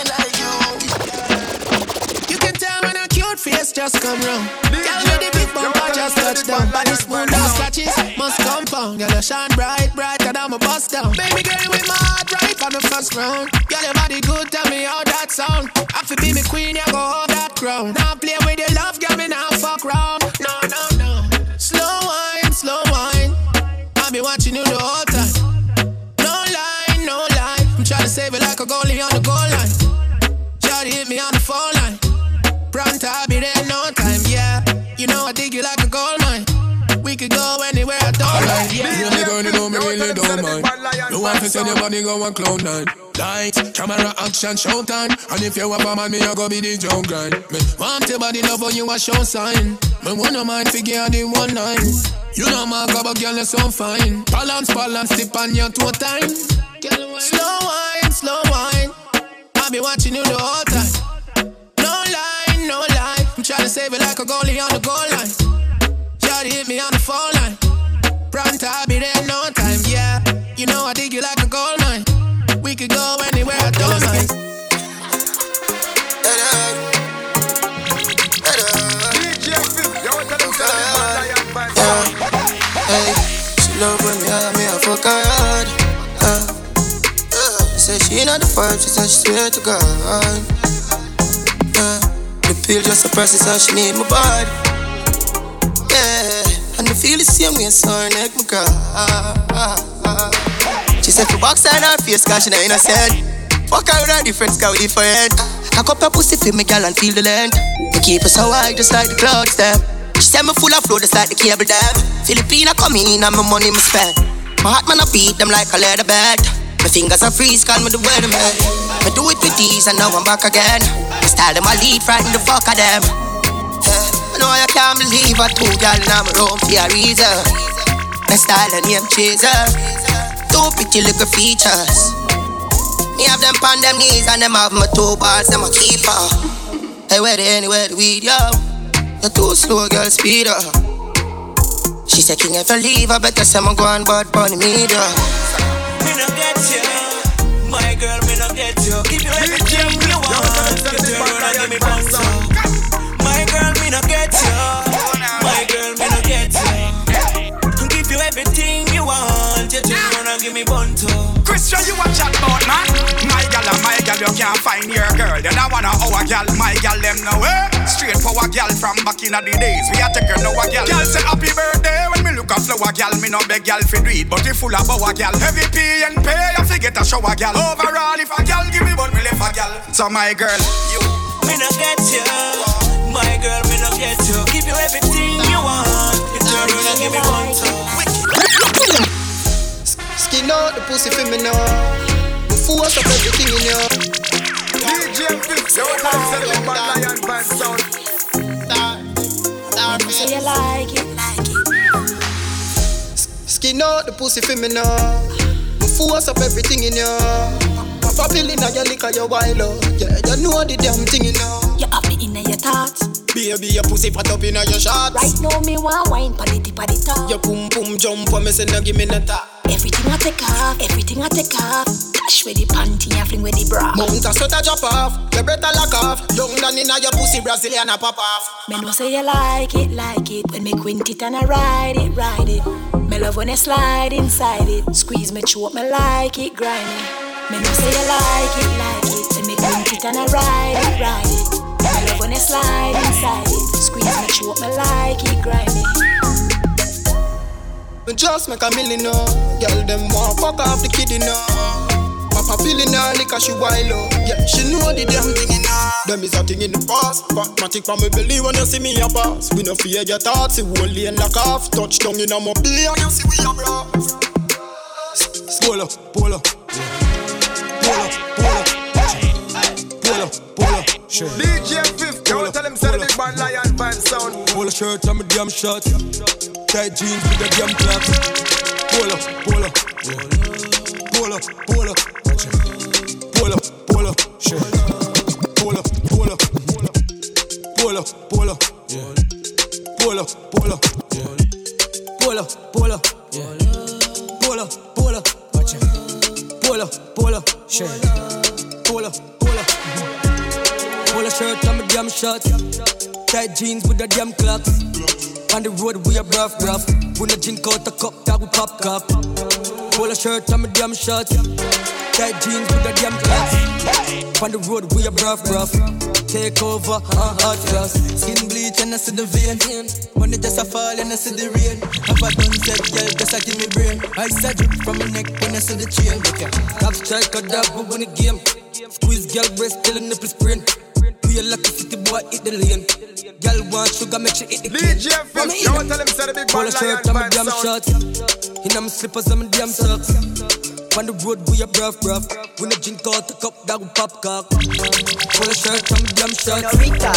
cute face just come round. Girl, with the big bumper just touch down. Body smooth, no scratches, must compound. Girl, you shine bright, brighter than my bust down. Baby girl, with my heart right on the first round. Girl, your body good, tell me how that sound. I feel be me queen, you go hold that crown. Now play with your love, girl, me now fuck round. Pronto, I'll be there in no time, yeah. You know I dig you like a gold mine. We could go anywhere I don't mind, yeah. You really gonna know me really don't mind. You want to send your body go on cloud nine. Lights, camera, action, showtime. And if you have a man, me I go be the jump grind. Me want your body love when you a show sign. Me wanna mind figure the one line. You know my cover girl is so fine. Balance, balance, tip on your two time. Slow wine, slow wine. I be watching you the whole time. Save it like a goalie on the goal line. Shawty hit me on the phone line. Pronto, I'll be there no time, yeah. You know I dig you like a gold mine. We could go anywhere I don't mind. Hey, she love when me hire me, I fuck her hard. Uh, uh, say she not the vibe, she said she swear to God. Uh, just a suppresses how she need my body. Yeah, and the feel the same way, so her neck my girl. She said for box in her face, cause she not innocent. Fuck her with a different scout different. Cock up her pussy for me, girl, and feel the length. Me keep her so high, just like the clouds, them. She said me full of flow, just like the cable dam. Filipina come in and my money me spend. My heart man I beat them like a leather bed. My fingers are freeze, call me the weatherman. I do it with ease and now I'm back again. I style them I lead, frighten the fuck of them. I know I can't believe I two girl now I'm room for a reason. My style and name chaser. Two pretty little features. Me have them on them knees and them have my two balls, them a keeper. Hey, where they anywhere the weed, yo? You're too slow, girl, speed up. She said, King, if I leave, I better say I'm going bad bunny media. No get you, my girl, me no get you. Give you everything you want. You turn around and give me bounce. My girl, me no get you, my girl, me no get you. Give you everything you want. You turn around and give me bounce. Christian, you a chat about man. My gal and my gal, you can't find your girl. Then I wanna our gal, my gal, them know eh. Straight for a gal from back in the days. We a take her now a gal. Gal say happy birthday when me look a flower gal. Me no beg gal fi do it, but if full of our gal. Heavy pay and pay, I forget a shower gal. Overall, if a gal give me, but me left a gal. So my girl, you. Me no get you, my girl, me no get you. Give you everything you want. You turn around and give me bounce. Skin out the pussy for me now. The force of everything in you. DJ Fif, yo, time set up my lion band sound. So you like it, like it. Skin out the pussy for me now. Force of everything in you. Papa pill in your liquor, your wild out. Yeah, you know the damn thing you know. You have me in your thoughts. Baby, your pussy fat up in your shorts. Right now, me want wine pon the tip of the top. Your pum pum jump for me, say no give me no top. Everything I take off, everything I take off. Dash with the panty and fling with the bra. Mount a sweater drop off, your breath a lock off. Young down inna your pussy, Brazilian a pop off. Me know say you like it, like it. When me quint it and I ride it, ride it. Me love when I slide inside it. Squeeze me choke, me like it, grind it. Me know say you like it, like it. When me quint it and I ride it, ride it. Me love when I slide inside it. Squeeze me choke, me like it, grind it. Just make a million now. Girl, them want fuck off the kid, you know. Papa feeling her like she wild out. Yeah, she know the damn thing in her. Them is a thing in the past. Fatmatic from me belly when you see me a pass. We no fear your thoughts, see whole lane lock off. Touch tongue in a mobile you see we a blast. Pull up, pull up. Pull up, pull up. Pull up, pull up. DJ Fif, yo, tell him say the big band lion band sound. A shirt and me damn shorts. Tight jeans with the damn up, pull up. Pull up, pull up. Shirt. Pull up. Polo, polo, polo, polo, polo, polo, polo, polo, polo, polo, shirt, polo, polo, shirt on my damn shorts, tight jeans with the damn clocks. On the road we a rough, rough. We no drink out a cup that we pop cup. Polo shirt on my damn shorts, tight jeans with the damn clocks. On the road we a rough, rough take over, uh, hot cross. Skin bleach and I see the vein. Money just a fall and I see the rain. Have a done set, girl, just a give me brain. I said drip from my neck when I see the chain. Top cut that, but win the game. Squeeze girl breast till the nipple sprain. Be a lucky city boy, hit the lane. Girl want sugar, make sure hit the cane. DJ Fif, you want tell him say the big a shirt and my damn shorts. In my slippers and my damn socks. On the road, we a bruv, bruv. We no drink out the cup, that we pop cock. Pull a shirt and my damn shorts. Senorita,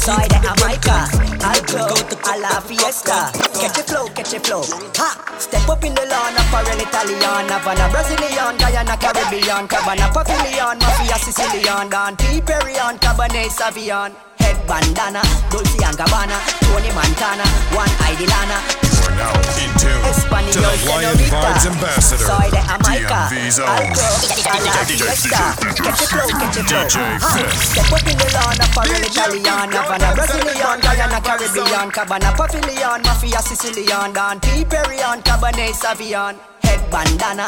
soy de Jamaica, alto, a la fiesta. Catch a flow, catch a flow. Ha! Step up in the lawn, apparel Italian, Havana, Brazilian, Guyana, Caribbean, Cabana, Pavilion, Mafia, Sicilian, Dan, P. Perrion, Cabernet Sauvignon. Head bandana, Dolce and Gabbana, Tony Montana, one ID Lana. Now in tune to the Lion Vibes Ambassador, DMV. DJ. Step up in the lawn, Italian, Brazilian, Caribbean, Cabana, Mafia, Sicilian, Sauvignon. Head bandana,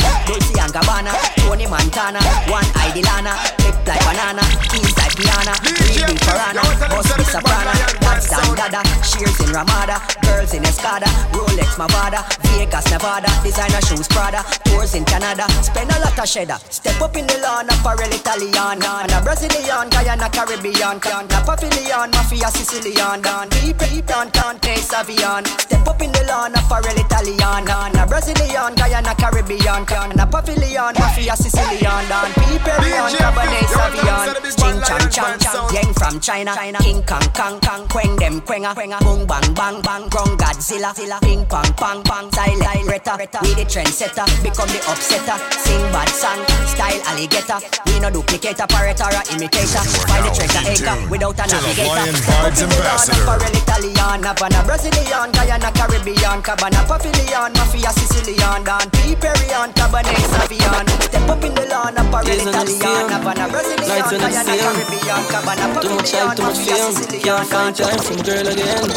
and Gabbana, Tony Montana, one lip like banana, keys like piano, reading Parana, bust the soprano, that's Dan Dada, shears in Ramada, girls in Escada, Rolex Mavada, Vegas Nevada, designer shoes Prada, tours in Canada, spend a lot of cheddar, step up in the lawn, apparel Italian, and a Brazilian, Guyana, Caribbean, Canada, Pavilion, Mafia, Sicilian, Dan, deep, deep, Dan, Tante, Savion, step up in the lawn, apparel Italian, and a Brazilian, Guyana, Caribbean, Canada, Pavilion, Mafia, Sicilian, Dan, Piperion, Cabernet Sauvignon, Ching Chang Chang Yang from China, King Kong Kong Kong, Queng them Quenga, Boom Bang Bang Bang, Grong Godzilla, Zilla, Ping Pong Pong Pong, Style Retta, we the trendsetter, become the upsetter, sing bad song, style alligator, we no duplicator, parrot or imitator, find the treasure acre without a navigator. Lion Step up Vibes in the lawn, Ambassador. apparel Italian, Havana, Brazilian, Guyana, Caribbean, Cabana, Pavilion, Mafia, Sicilian, Dan, Piperion, Cabernet Sauvignon. Step up in the lawn, apparel Days on the Italian. Havana, Brazilian, Nights on the Guyana, same. Caribbean, Cabana, Too much Pavilion, hype, too much Mafia, fame. Sicilian, Can't find time from a girl again.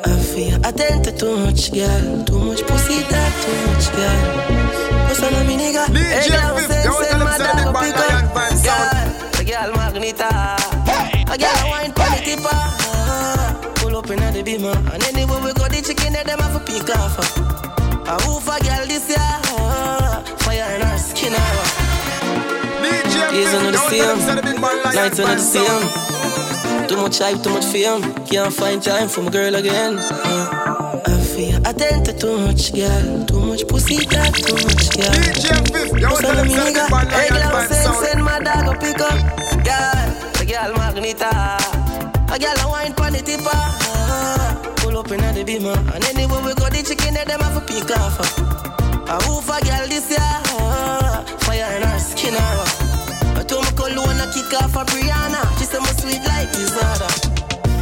I feel attention to too much girl, too much pussy, that too much girl. What's on me nigga? Hey, girl, Fif, send, you want send tell him my say the dog big a bad pick Lion up. Vibes Girl, a girl Magnita, a girl wine pon the tipper. Pull up in the beamer, and anywhere we go, the chicken head them have a pick off. A woof Days are not the same, nights are not the same. Too much hype, too much fame. Can't find time for my girl again. Uh, I feel attention to too much girl, too much pussy, that too much girl. What's on me nigga? Hey girl, send send my dog a pick up. Girl, a girl Magnita, a girl a wine pon the tipper. Uh, pull up in the beamer, and anywhere we go, the chicken head them have a pick off. Uh. A woof a girl this year, fire in her skin. Uh. I told my cologne a kick off a Brianna. She say my sweet like disorder.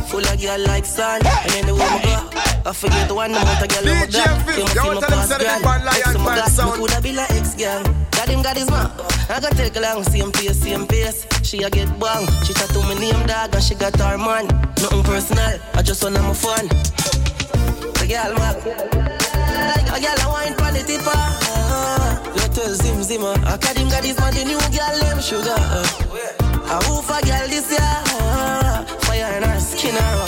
Full of girl like sun, and then the way me go. I forget the one amount of girl my DJ got. You see want my tell him past say the girl. big bad Lion Ex my Vibes got, me coulda be like ex girl. Got him got his man. I got take along same pace, same pace. She a get bang. She tattoo my name dog and she got her man. Nothing personal, I just wanna have fun. The girl man. A girl a wine pon the tipper. Tell Zim Zimmer. I got him got his man, the new girl name sugar. A woof a girl this year. Fire in her skin. Uh,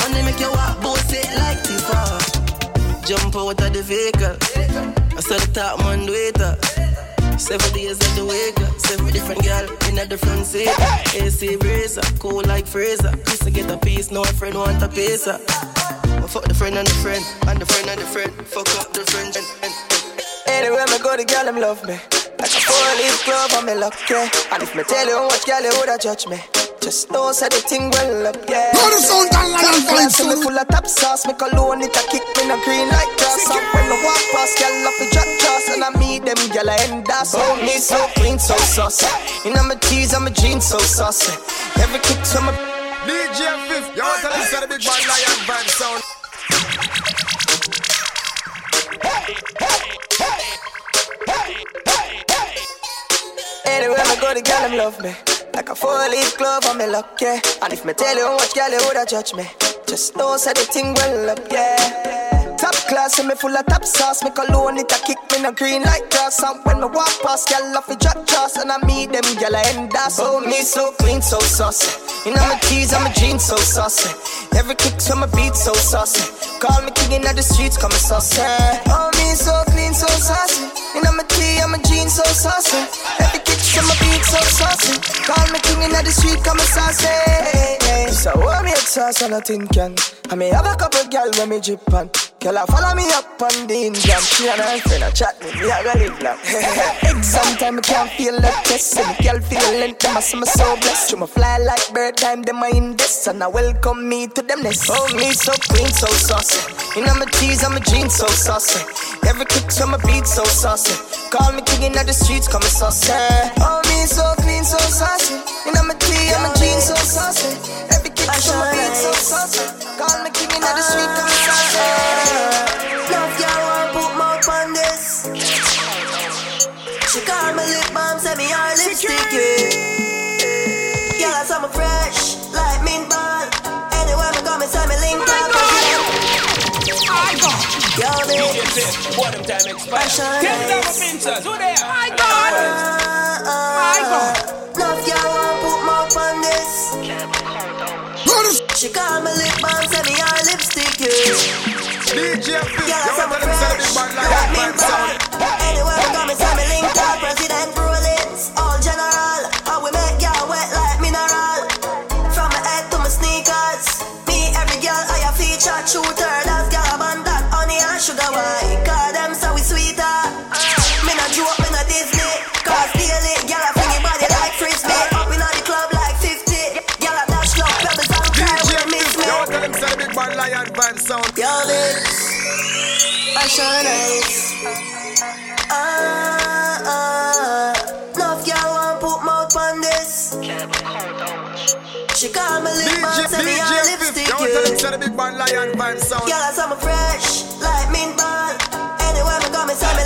Money make you walk both it like Tifa. Jump out of the vehicle. I saw the top man uh. Seven days at the wake up. Seven different girl in a different seat. AC brazer, cool like Fraser. Used to get a piece, no friend want a piece. I fuck the friend and the friend, and the friend and the friend. Fuck up the friend and, and. Anywhere me go, the girl them love me. Like a four-leaf glove on me lucky. And if me tell you how much girl you woulda judge me. Just know say the thing well up, yeah. Go to sound and lion vibes, so me full of top sauce, me cologne it a kick me no green like grass. And when me walk past, gyal off the drop toss, and I meet them gyal I end us. Oh me so clean, so saucy. You know my tees and my jeans so saucy. Every kick to my DJ Fif, you want to listen to the big bad lion band sound? Anywhere I go, the girl them love me. Like a four-leaf glove on me luck, yeah. And if me tell you how much girl you woulda judge me, just know say the thing well up, yeah. Top class, and me full of top sauce. Me cologne it a kick me no green like grass. And when me walk past, girl off the drop toss, and I meet them girl I end us. Oh me so clean, so saucy. You know my tees and my jeans so saucy. Every kick to my beat so saucy. Call me king in the streets, call me saucy. Oh me so clean, so saucy. You know my tee and my jeans so saucy. Every kick to my beat so saucy. Call me king in the street, call me saucy. So hold me sauce and a tin can. I may have a couple girl when me drip on. Girl, I follow me up on the Indian. She and her friend a chat me, me a go live long. Exam time, I can't feel like test. And the girl feel length, them a see so blessed. You me fly like bird time, them a in this. And I welcome me to them nest. Oh, me so clean, so saucy. You know my tees and my jeans so saucy. Every kick to my beat so saucy. Call me king in the streets, call me saucy. Oh, me so clean, so saucy. You know my tee and my jeans so saucy. Me her lipstick. Yeah, Girl, I saw me fresh like mint ball. Anywhere me go, me say me link up. I go. Yo, DJ bitch. What them time expire? Fashion Tell them is- I'm Vincent, who there? I I go. Uh-uh. Love girl want put mouth on this. She call me lip balm, say me her lipstick. Yeah. DJ Fif, Girl, I you saw want me to listen to the fresh like mint band. Anywhere we go, me say me link Fashion nice. Ah, ah. Love girl want put mouth on this. She call me lip balm, DJ, say me her DJ lipstick. Fif, you want to yeah. listen the big bad lion band sound? Girl, I saw me fresh like mint ball. Anywhere me go, me say me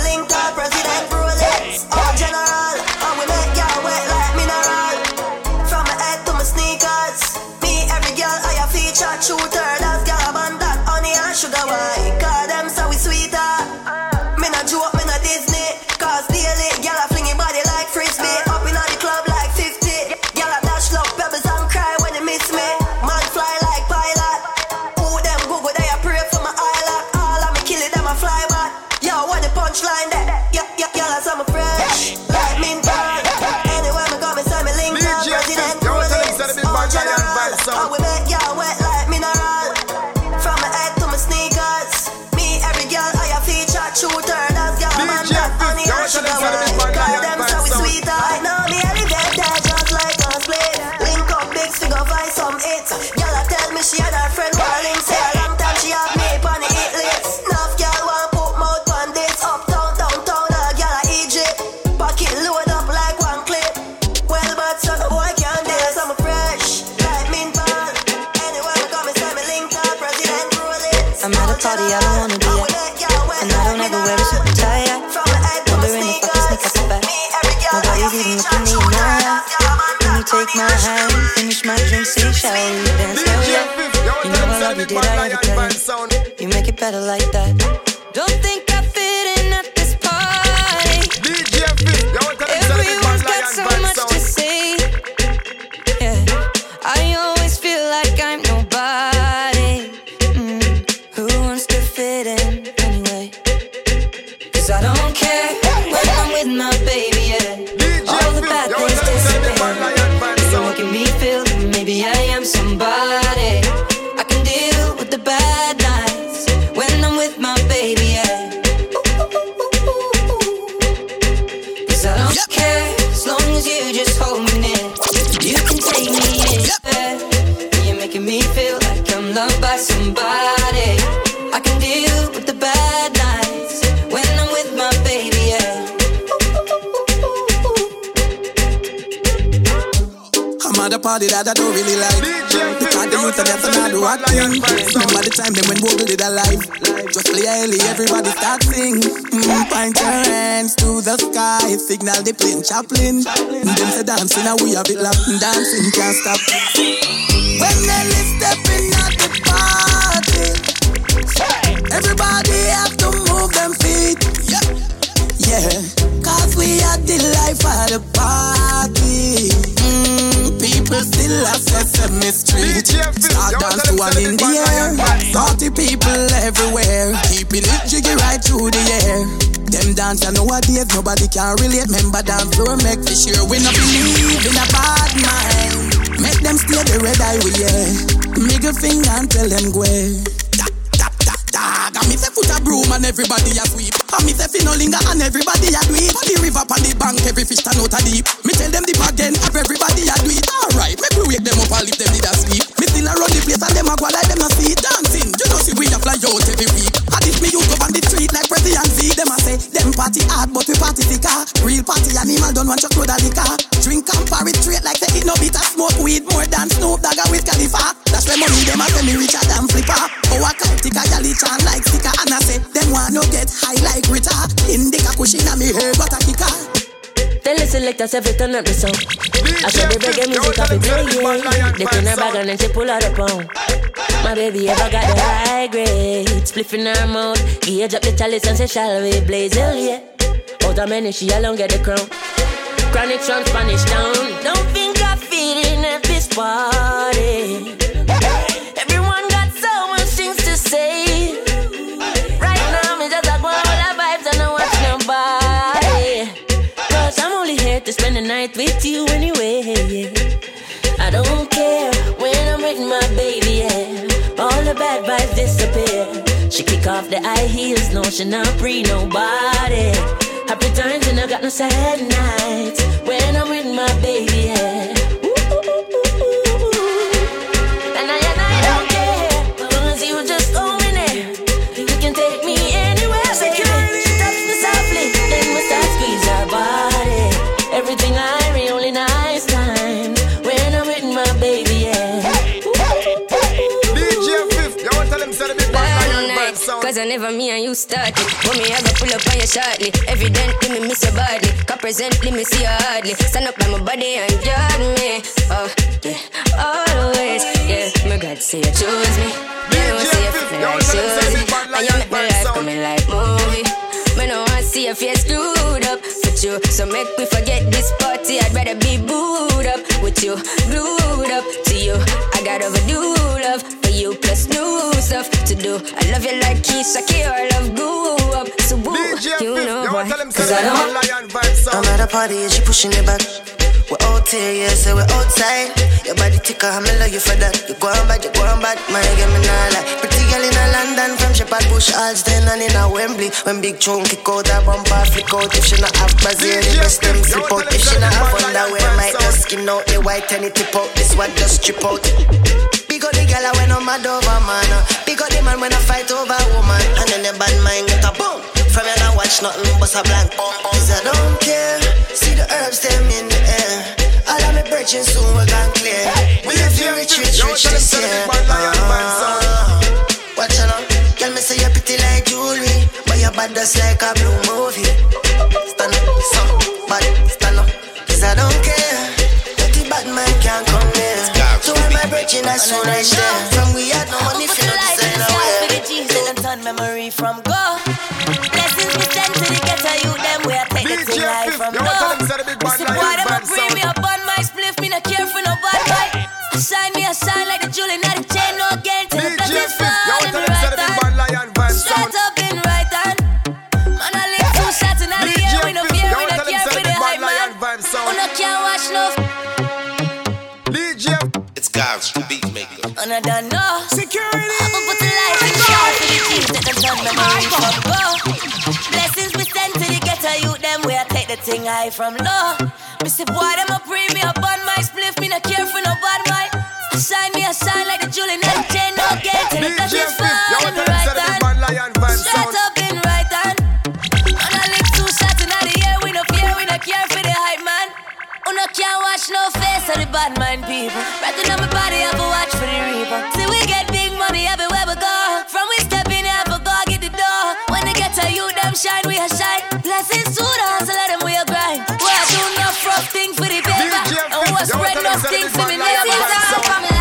did I ever tell you? You make it better like that. Don't think that I don't really like. Because the youth of them not do what thing. Remember the time them when Bogle did alive. Just play Ellie, everybody start sing. Mm, point your hands to the sky, signal the plane Chaplin. Them say dancing, and we have it locked. Dancing can't stop. When Ellie stepping at the party, everybody have to move them feet. Yeah, yeah. Cause we are the life of the party. Still assess Sesame Street. Start dance to one in the air. 40 people everywhere. Keeping it jiggy right through the air. Them dance and nowadays nobody can relate. Remember dance floor make for sure we not believe in a bad mind. Make them stay the red eye we yeah. Middle finger and tell them go. Dog, and me say foot a broom and everybody a sweep. And me say finno linger and everybody a do it. On the river, on the bank, every fish turn out a deep. Me tell them the again, have everybody a do it. Alright, make we wake them up and leave them did a sleep. Me still a run the place and them a go like them a see it dancing. You know see we a fly out every week. And if me youth up on the street like President Z, them a say them party hard but we party thicker. Real party animal don't want your clothes liquor. Drink and parry straight like they eat no bitter. Smoke weed more than Snoop Dogg with Khalifa. That's where money them a say me richer than flipper. Oh I can't take a gal like sticker and I say them want no get high like Rita. Indica cushion a me hair but kicker. Tell the selectors every turn up the song. I said the reggae music off the play, yeah. They turn her back and then she pull out a pound. My baby ever got the high grade, spliff in her mouth. Gauge up the chalice and say, shall we blaze hell, yeah. Out of many, she alone get the crown. Chronic from Spanish town. Don't think I fit in at this party. Spend the night with you anyway. I don't care when I'm with my baby, yeah. All the bad vibes disappear. She kick off the high heels, no, she not pre nobody. Happy times and I got no sad nights when I'm with my baby, yeah. Started. When me ever pull up on you shortly. Evidently me miss your body. Cause presently me see you hardly. Stand up by my body and guard me. Oh, yeah, always. Yeah, my God say you choose me. You I see you feel like choose me. And you make my life coming like movie. Me no want to see your face screwed up with you. So make me forget this party. I'd rather be booed up with you. Glued up to you. I got overdue love for you plus new stuff to do. I love you like Keisha K or love grew up. So woo, you know why. Cause I don't. I'm at a party and she pushing it back. We're out here, yeah, so we're outside. Your body ticker, I'm love you for that. You go on bad, you go on bad, my get me nah like. Pretty girl in a London from Shepherd Bush, Alston and in a Wembley. When big chunk kick out, that bumper flick out. If she not have Brazil, the best them slip out. If she not have underwear, might just skin out the white and it tip out. This one just strip out. Big up the girl when I'm mad over man. Big up the man when I fight over woman. And then the bad mind get a boom. From you not watch nothing but a blank. Cause I don't care. See the herbs them in the air. All of me bridging soon we gone clear. We have to rich, rich, rich this year. Uh, watch out. Girl, me say you're pretty like jewelry. But your bad just like a blue movie. Stand up, so bad, stand up. Cause I don't care. Dirty bad man can't come near. So when my bridging, that's soon right there. From we had no money for no design For the G's and turn memory from go. Blessings we send to the ghetto youth them where I take the thing life from go. See boy them a bring It's God's beat maker. And I don't know. Security. I'ma put the light in the car for the G's that them turn memory from go. Blessings we send to the ghetto youth them where I take the thing high from low. Me see boy them a bring me up on my spliff, me not care for no bad mind. Shine me a shine like the jewel in the chain, no gain till the blessings fall in the right hand. Straight up in right hand. And I live two shots in the air, we no fear, we no care for the hype man. Who no can't watch no face of the bad bad mind people. Rather than things for me neighbor.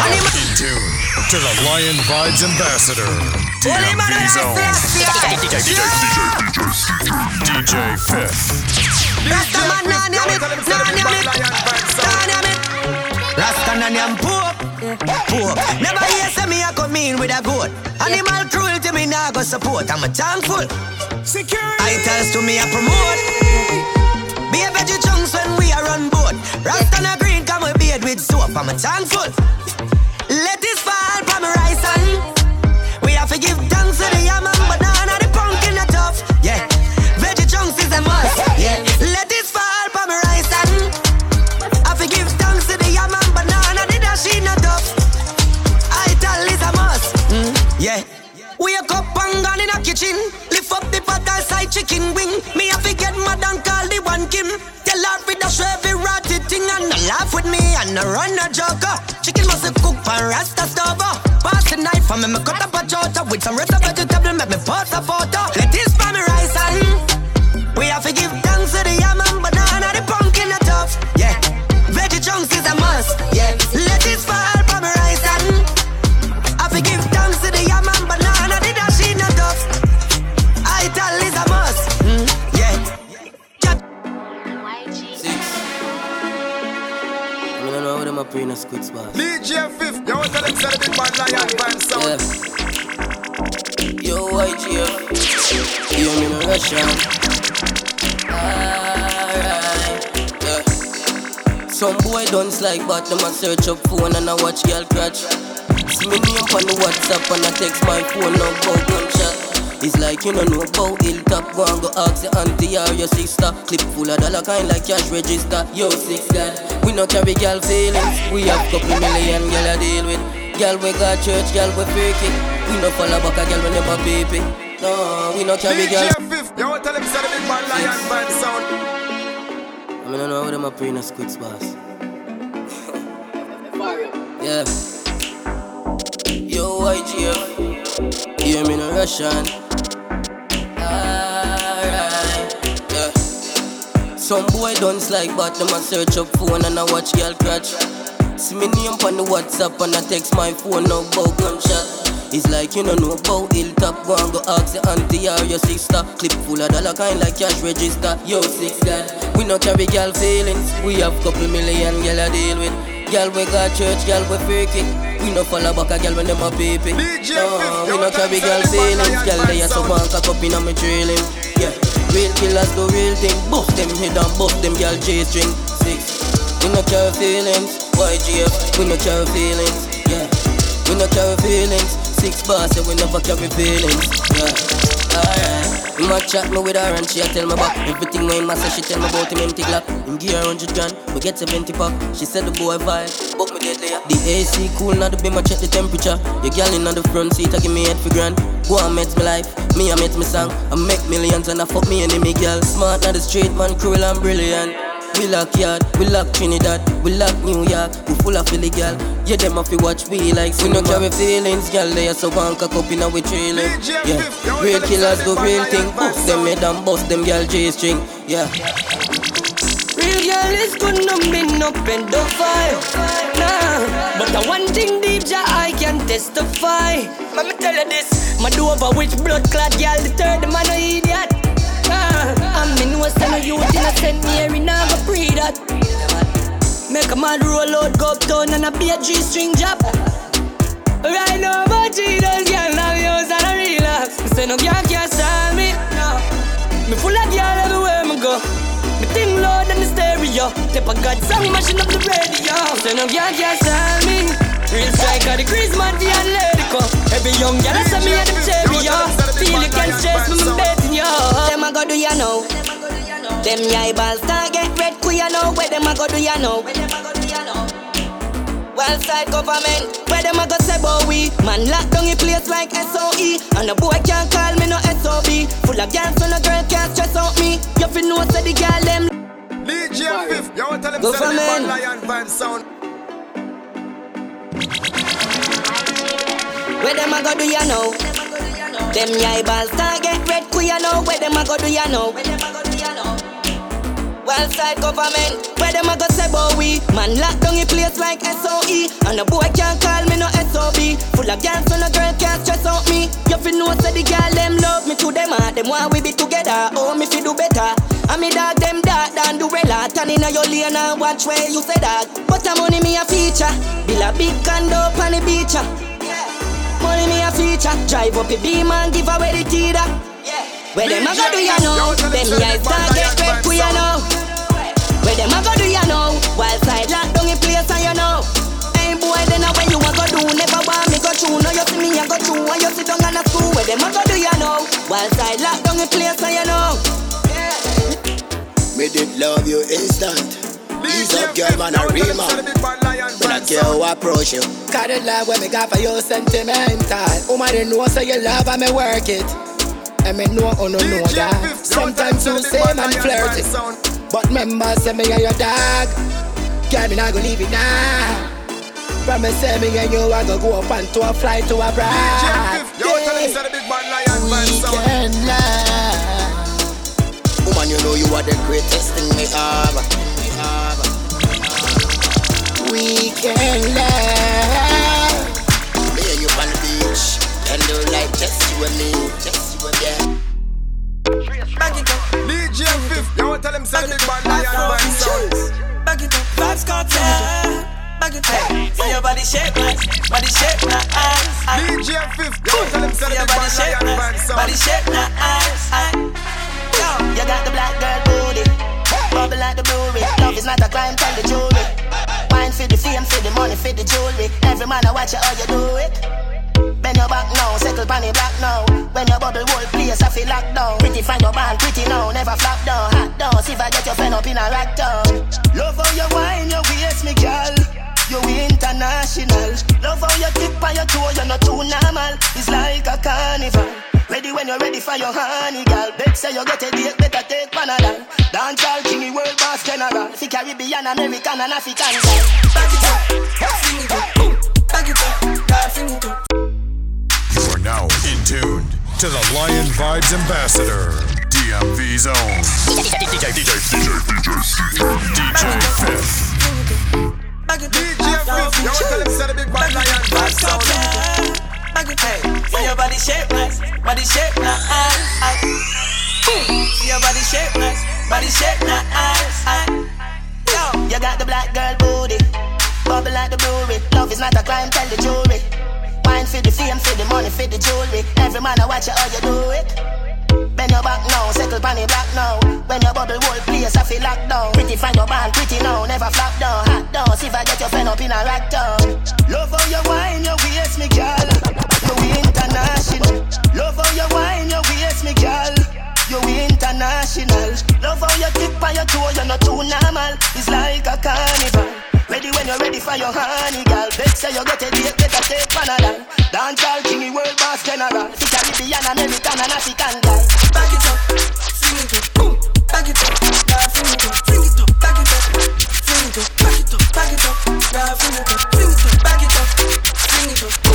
In tune to the Lion Vibes Ambassador, DMV Zone. DJ Fif. Rasta man, nyam pork, pork. Never hear say me a come in with a goat. Animal cruelty me nah go support. I'm a thankful. Security. I tells to me I promote. Be a veggie chunks when we are on board. Rasta na green come we beard with soap. I'm a thankful. Give thanks to the yam and banana, the pumpkin, the tough. Yeah, veggie chunks is a must. Yeah, let this fall from my rice and I have to give thanks to the yam and banana, the dashi, the tough. I tell is a must. Mm, yeah. Wake up and gone in a kitchen. Lift up the pot and side chicken wing. Me have to get mad and call the one Kim. Tell her with a every ratty thing and laugh with me and run a joker. Chicken must cook for rasta with some rest of vegetable. Make me post a photo. Let this for me rice and we have to give thanks to the yam and banana, the pumpkin, the tough. Yeah, veggie chunks is a must. Yeah, let this fall for me rice and I have to give thanks to the yam and banana, the dashi, the tough. I tell is a must. Mm, yeah. I don't know in a squid spot. Russian. Alright. Yeah. Some boy don't like but them a search up phone and I watch girl catch. See me name on the WhatsApp and I text my phone now about gunshot. It's like you don't know about hilltop Go and go ask your auntie or your sister Clip full of dollar kind like cash register Yo, six God We no carry girl feelings We have couple million girl I deal with Girl we got church, girl we it We no follow back a girl we never baby No, we no carry girl DJ Fif, yo, tell them say the big man lion band sound. I mean, I know how them a pray in a squid boss. yeah. Yo, YGF. Hear me no Russian. Alright. Yeah. Some boy don't like but them a search up phone and I watch girl catch. See me name on the WhatsApp and I text my phone now about gunshot. It's like you don't know about hilltop Go and go ask your auntie or your sister. Clip full of dollar kind like cash register. Yo, six God We no carry girl feelings. We have couple million girl I deal with. Girl we got church, girl we fake it. We no follow back a girl when them a baby No, we no carry girl feelings. Girl they a so one cock up in a me trailing Yeah, real killers do real thing. Bust them head and bust them girl chase string Six. We no carry feelings. YGF We no carry feelings. Yeah. We no carry feelings. Six bars, and we never carry feelings. Yeah. Alright. Him a chat me with her and she a tell me about everything when a say she tell me about him empty glock. Give her hundred grand, we get seventy pack. She said the boy vibe, but me deadly. The AC cool, now the beam I check the temperature. Your girl in the front seat, I give me head for grand. Go and met me life, me I met me song. I make millions and I fuck me enemy girl. Smart now the street man, cruel and brilliant. We lock yard, we lock Trinidad, we lock New York, we full of Philly gal. Yeah, them have to watch we like We no carry feelings, gal. They are so one cock up in a we trailing. Yeah, real killers do real thing. Bust them head and bust them gal J string. Yeah. Real girl is good, no me no pedophile. Nah, but the one thing deep, ja, I can testify. Let me tell you this. My do over which blood clot girl, the third man no idiot. I'm in no send no youth innocent Mary, now go pre that. Make a man roll out, go uptown and a be a G string job. Right now, but Jesus, girl, now yours and a relapse. Say no girl can't stop me. No. Me full of girl everywhere me go. Me think loud than the stereo. Tip a God song mashing up the radio. Say no girl can't stop me. Real striker, the grease man, the Atletico. Every young girl I say me at the cherry, yo. Feel you can stress me, me betting, yo. Them a go do ya know. Them eyeballs start get red, ku ya know. Where them a go do ya know. Well side government, where them a go say boy we Man lock down a place like SOE And a boy can't call me no SOB Full of girls so no girl can't stress out me You fi know say the girl them DJ Fif, you want tell them Government. the Lion Van sound Where them a go do ya know? Them eyeballs start get red, ku ya know? Where them a go do ya know? Well side government, where them a go say boy we? Man lock down a place like SOE And a boy can't call me no SOB Full of girls so no girl can't stress out me. You fi know say the girl them love me. To them heart Them want we be together, oh me fi do better. And me dog them dark than the rela Turn inna your lane and watch where you say dog. But a money me a feature. Bill a big condo on the beach ah. Money me a feature Drive up a beam and give away the teeter. Where them a go do ya know Them eyes start get red ku ya know. Where them a go do ya know Wild side lock down a place and you know. Hey boy then a where you a go do? Never want me go through. No you see me a go through. And you sit down on a school. Where them a go do ya know Wild side lock down a place and you know. Me did love you instant. Ease up, girl, man, a real man. But I care how I approach you. Cause the love when me got for you sentimental. Woman, you know, so you love and me work it. And me know, oh no, know that. Sometimes you say man flirty. But remember, say me and your dog. Girl, me not gonna leave it now. Promise say me and you I go go up and to a flight to a bride. Weekend love. Woman, you know you are the greatest thing me have. Me have. Weekend love. Me and you on the beach. Candlelight, just you and me, just you and me. DJ Fif, you want tell them say the big bad Lion Van sound Back it up, Vybz Kartel. Back it up, see your body shape nice, body shape nice. Ah, ah. DJ Fif, you want tell them say See the your big body bad shape Lion Van nice, sound body shape nice. Ah, Yo, you got the black girl booty. Bubble like the brewery. Love is not a crime, tell the jury. Wine for the fame, for the money, for the jewelry. Every man I watch you how you do it. Bend your back now, settle pan the black now. When your bubble whole place, I feel locked down. Pretty find your band, pretty now, never flop down. Hot down, see if I get your friend up in a rack down. Love how you wine, your waist, me girl. You international. Love how you tip on your toe, you're not too normal. It's like a carnival. Ready when you're ready for your honey, girl. Bet say you get a date, better take Panadol. Dance all king, world boss general. Fi Caribbean, American, and African girl. Back it up, sing it up, boom. Back it up, girl, sing it up. You are now in tune to the Lion Vibes Ambassador, DMV Zone. DJ, DJ, DJ, DJ, DJ Fif. DJ Fif, you want tell them say the big bad Lion Van sound Hey, see your body body. See your body body you got the black girl booty. Bubble like the. Love is not a crime, tell the jury. Wine for the fame, for the money, for the jewelry. Every man I watch you how you do it. Bend your back now, settle now. When your bubble I feel locked down. Pretty find your band, pretty now, never flop down. Hot down, see if I get your friend up in a rack down. Love how you wine, your waist, me girl. International. Love how you tip on your toe, you're not too normal. It's like a carnival. Ready when you're ready for your honey, girl. Bet say you get a date, better take Panadol. Dance all king, world boss general. Fi Caribbean, American, and African guy. Back it up, sing it up, boom. Back it up, girl, sing it up, sing it up, back it up, sing it up, back it up, back it up, girl, sing it up, sing it up, back it up, sing it up,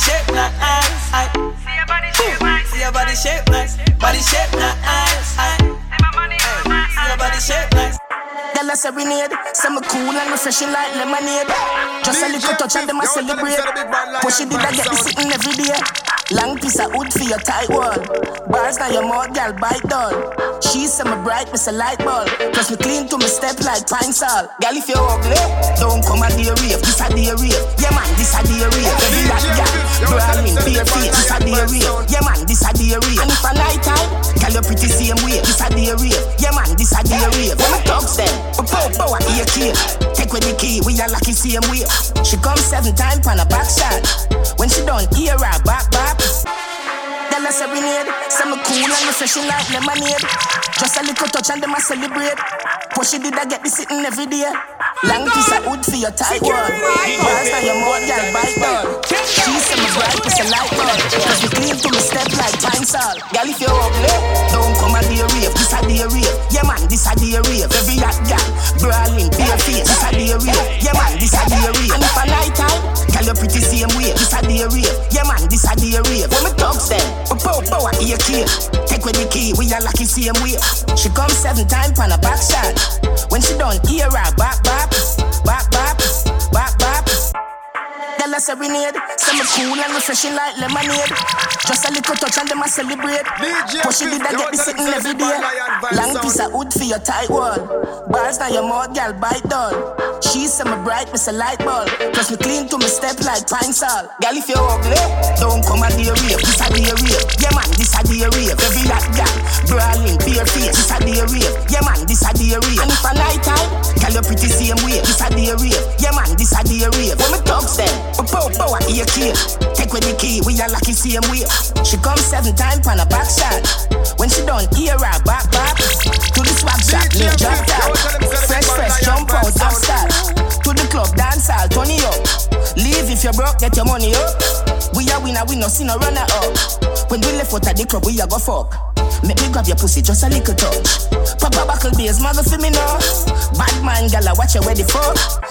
shape nice. See your body shape nice. See your body shape nice. Body shape nice. I, see your body shape Girl, I serenade. Say me cool and refreshing like lemonade. Just a little touch and them a celebrate. Push it did I get me sitting every day. Long piece of wood for your tight wall. Bars now your mouth, girl, bite doll. She say me bright, me say light bulb. Plus me clean to me step like pine salt. Girl, if you're ugly, don't come a day rave. This a day rave. Yeah man, this a day rave. Every that girl, brawling, bare face. This a day rave. Yeah man, this a day rave. And if a night time, girl you're pretty same way. This a day rave. Yeah man, this a day rave. When me talk them, pow pow a ear key. Take with the key, we are lucky same way. She come seven times on a back shot. When she done, ear her back back. Girl a say me cool and refreshing like lemonade. Just a little touch and them a celebrate. Push it did I get this sitting every day. Long piece of wood for your tight one. Bars on your mouth, girl, bite down. She say me bright, it's a light bulb. Cause me clean to me step like pine salt. Girl, if you're ugly, don't come a day rave. This a day rave. Yeah man, this a day rave. Every hot girl, brawling, bare face. This a day rave. Yeah man, this a day rave. And if a night time, girl, you're pretty same way. This a day rave. Yeah man, this a day rave. When me talks them, but pow pow a key. Take with the key, we are lucky same way. She come seven times on a back shot. When she done, ear her back back, back back. Girl a serenade, say me cool and refreshing like lemonade. Just a little touch and them a celebrate. Push it I get this sitting every day. Long piece of wood for your tight wall. Bars now your mouth, girl, bite doll. She say me bright, me say light ball. Plus me clean to me step like pine salt. Girl, if you're ugly, don't come a day rave. This a day rave. Yeah man, this a day rave. Every hot girl, brawling, bare face. This a day rave. Yeah man, this a day rave. And if a night time, girl, you pretty same way. This a day rave. Yeah man, this a day rave. When me talk them, pow pow a key. Take with the key, we are lucky same way. She come seven times on a back shot. When she done, ear her back back. To the swag shop, lay drop top. Fresh fresh, jump out, top start. To the club, dance all, turn it up. Leave if you broke, get your money up. We are winner, we no see no runner up. When we left out at the club, we a go fuck. Make me grab your pussy, just a little touch. Papa buckle beers, mother for me now. Bad man, gala, watch your ready for.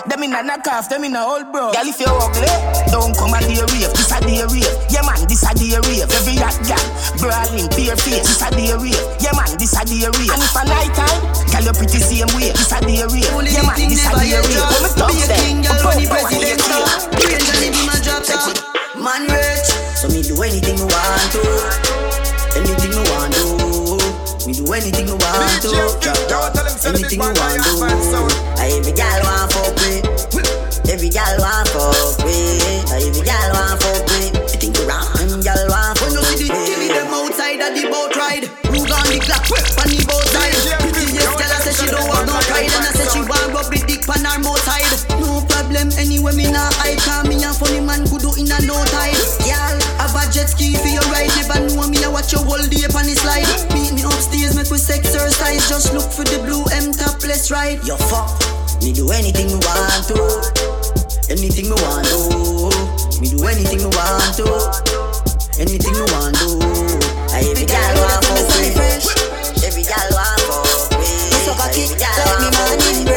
Them in a knock off, them in a old bro. Girl, if you're ugly, don't come and be a rave. This a day rave. Yeah man, this a day rave. Every hot gal, brawling, bare face. This a day rave. Yeah man, this a day rave. And if a night time, girl, you pretty same way. This a day rave. Yeah man, this a day rave. When me talk them, girl, pop, when the pop, president yeah, talk. Range and the man drop top. Man rich, so me do anything me want to. Anything me want do. Me do anything you want to. Anything me want do. Every gal want fuck me. Every gal want fuck me. Every gal want fuck me. You think you wrong, gal want fuck me. When you see the TV them outside of the boat ride, who got the clock on the boat side? Prettiest gal I say she don't want no pride, and I say she want rub the dick on her mouth side. No problem anyway me nah hide, 'cause me a funny man could do in a no time. Have a jet ski for your ride, never know me I watch your whole day on the slide. Meet me upstairs, make we exercise. Just look for the blue M topless ride. Yo fuck, me do anything me want to. Anything me want to. Me do anything me want to. Anything me want to. I every gal want fuck me. Every gal want fuck me. Every gal want fuck me.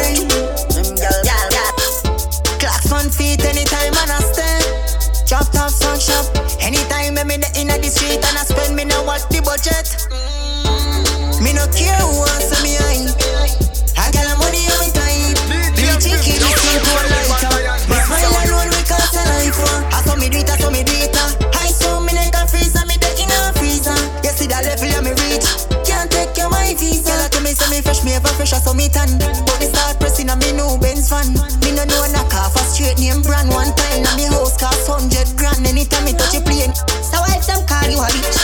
Them gal, gal, gal. Clocks on feet anytime and I stand. Drop top sun shop. In the inna the street and I spend me know what the budget. Me no care who wants me high. I got the money on time. Bleaching kid is still to a lighter. Me smile alone we cause a life. I saw me I saw me uh. I saw me neck and freezer, me the inner freezer. You see that level I me reach. Can't take your my visa. Girl, I tell me say me fresh, me ever fresh, I saw me tan. They start pressing on me new Benz fan. No know knock off a straight name brand one time. And me house cost hundred grand anytime me touch a plane. So if them call you a bitch,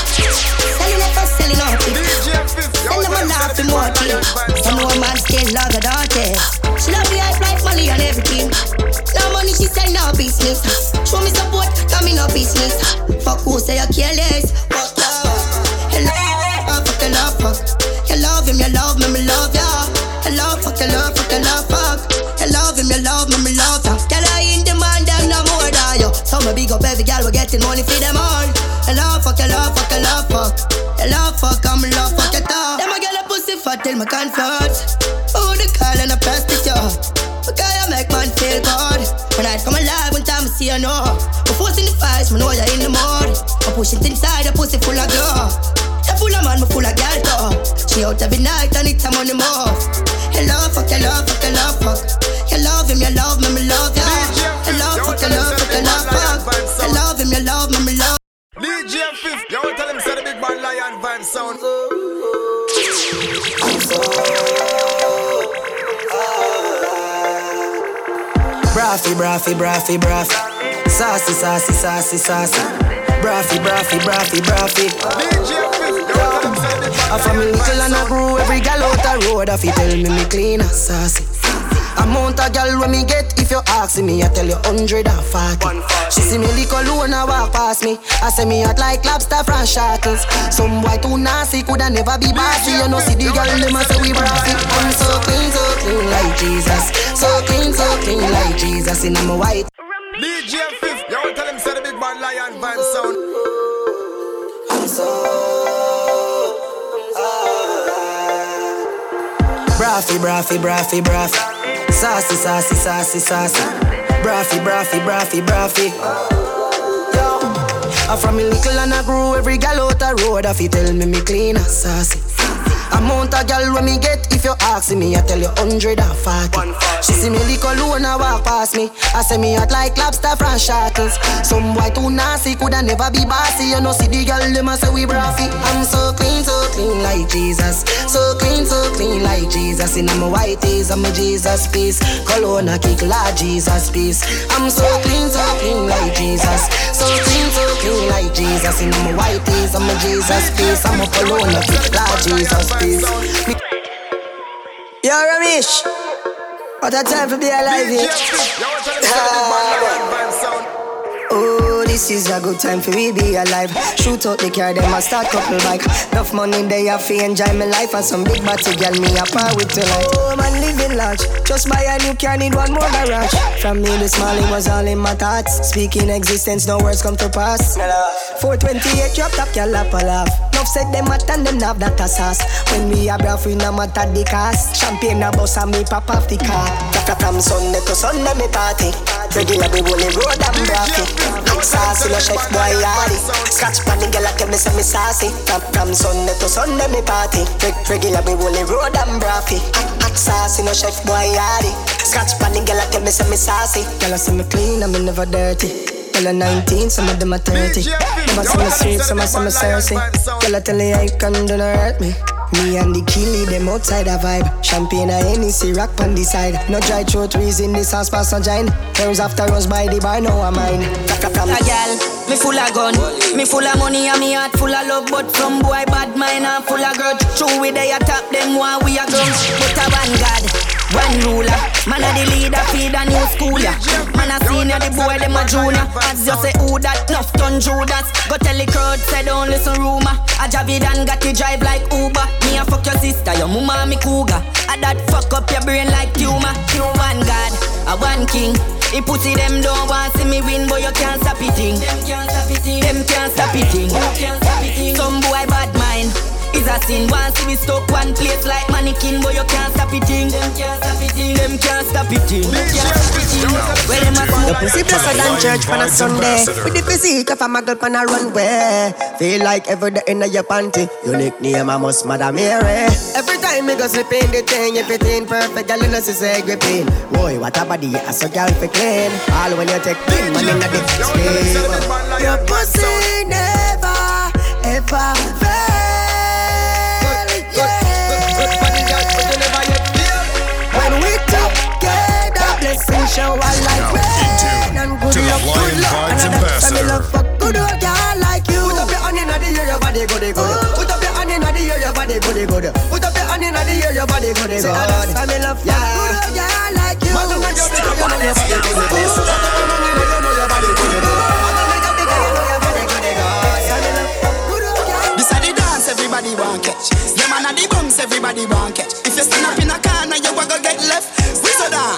selling it for selling out it. Send them a laugh for more tea. And no man still love her daughter. She love the hype life, money and everything. No money, she say no business. Show me support, got me no business. Fuck who say you careless. Getting money for them all. Hello, fuck you love, fuck you love, fuck. You love, fuck, I'm love, fuck you talk. Them a girl a pussy fat till my comfort. Oh, the call and a prostitute. Because I make man feel good. When I come alive, one time I see you know. I'm forcing the fights, me know you're in the mood. I'm pushing inside, a pussy full of glow. You full of man, me full of girl too. She out every night and it's I'm on the move. Your love, fuck your love, fuck your love, fuck. You love him, you love me, me love ya. Your love, fuck your love, DJ Fif, yo, tell him say the big man lion vibe sound. Braffy, braffy, braffy, braffy. Saucy, saucy, saucy, saucy. Braffy, braffy, braffy, braffy. I from little and I grew every gal out the road. If you tell me me clean and saucy. Amount of gal when me get if you ask me, I tell you hundred and forty. She see me lick alone and walk past me. I say me hot like lobster from shackles. Some boy too nasty coulda never be bossy. You know see the girl them a say we brassy. I'm so clean, so clean like Jesus. So clean, so clean like Jesus. In my white. DJ Fif, yo, tell him say the big man lion vibe sound. Braffy, braffy, braffy, braffy. Saucy, saucy, saucy, saucy. Braffy, braffy, braffy, braffy. Yo, I from me little and I grew every gal out the road. If you tell me me clean and saucy. Amount of gal when me get if you ask me, I tell you hundred and forty. She see me lick alone and walk past me. I say me hot like lobster from shackles. Some boy too nasty coulda never be bossy. You know see the girl them a say we braffy. I'm so clean, so clean like Jesus. So clean, so clean like Jesus. In my white tees, I'm a Jesus piece. Cologne a kick like Jesus piece. I'm so clean, so clean like Jesus. So clean, so clean like Jesus. In my white tees, I'm a Jesus piece. I'm a cologne a kick like Jesus piece. Me- Yo, Ramesh. What a time to be alive here. Ah. Oh, this is a good time for we be alive. Shoot out the car, them a start couple bike. Enough money they have to enjoy my life and some big body girl me a par with tonight. Oh man, living large. Just buy a new car, need one more garage. From me the small it was all in my thoughts. Speaking existence, no words come to pass. 428 drop top, girl lap a laugh. Enough said them at and them have that a sauce. When we a breath, we no matter the cost. Champagne a bus and me pop off the car. From Sunday to Sunday me party. Regular we rolling road and braffy. Hot sauce in a Chef Boyardee. Scratch pan the girl a tell me say me saucy. From, Sunday to Sunday me party. Reg- Regular we rolling road and braffy. Hot, sauce in a chef boy yardy. Scratch pan the girl a tell me say me saucy. Girl a say me clean and me never dirty. Girl a 19, some of them are 30. Some a say me sweet, some a say me saucy. Girl a tell you I can do not hurt me. Me and the killie, them outside a vibe. Champagne and Hennessy, rock on the side. No dry throat reason this house pass a giant. Terms after us by the bar, now I'm mine. A gal, me full of gun, me full of money and me heart full of love. But from boy bad mind and full of grudge. True we they a top them one we a gun. But a one God, one ruler. Man a the leader, feed a new schooler. Man a senior, the boy them a junior. As you say who that, nuff done Judas. Go tell the crowd, say don't listen rumor. A Javidan got to drive like Uber. Me a fuck your sister, your mama me cougar. A that fuck up your brain like tumor. You one God, a one king. He pussy them don't want see me win, but you can't stop it. Thing. Them can't stop it. Thing. Them can't stop it. Thing. Some boy a sin once we stuck one place like mannequin, but you can't stop it. Thing. Them can't stop it. Thing. Them can't stop it. Thing. Them can't stop it. Thing. Well, them a The pussy blessed than church on a Sunday. With the physique of a muggle on a runway. Feel like every day in your panty. Unique name, I must Madam Mary. Every time me go slip in the thing, if it ain't perfect, girl, you know she say gripping. Boy, what a body, I so girl fi clean. All when you take in, man in the dick scream. Your pussy never, ever blessings shower like rain and good to the luck, good Lion luck. And I Ambassador. love for good old girl like you. Put up your hand in the air, your body good, good. Put up your hand in the air, your body good, good. Put up your hand in the air, your body good, good. Say that's why me love for good old girl like you. Man, you just know your body good, good. Put up your hand in the air, you know your body good, good. This a the dance everybody want catch. Them man a the bumps everybody want catch. If you stand up in a corner, you a go get left. We so ah.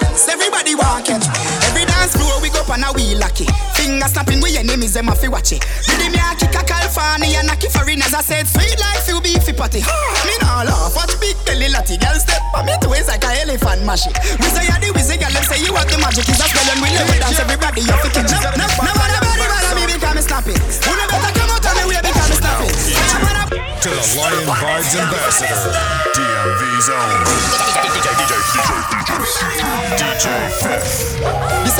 We a wheel lucky. Finger snapping with enemies, them a fi watch it. Rhythm ya kick a California and a kick foreigners. I said sweet like you beefy patty. Me nah laugh, watch big belly latty. Girl step on me twist like a elephant mash it. We say ya the wizzy girl, them say you have the magic. Is a spell and we live with dance everybody. You fi catch up. No, no, no, nobody bother me because me snap it. Who no better come out on the way because me snap it. To the Lion Vibes Ambassador, DMV's own. DJ, DJ, DJ, DJ Fif. This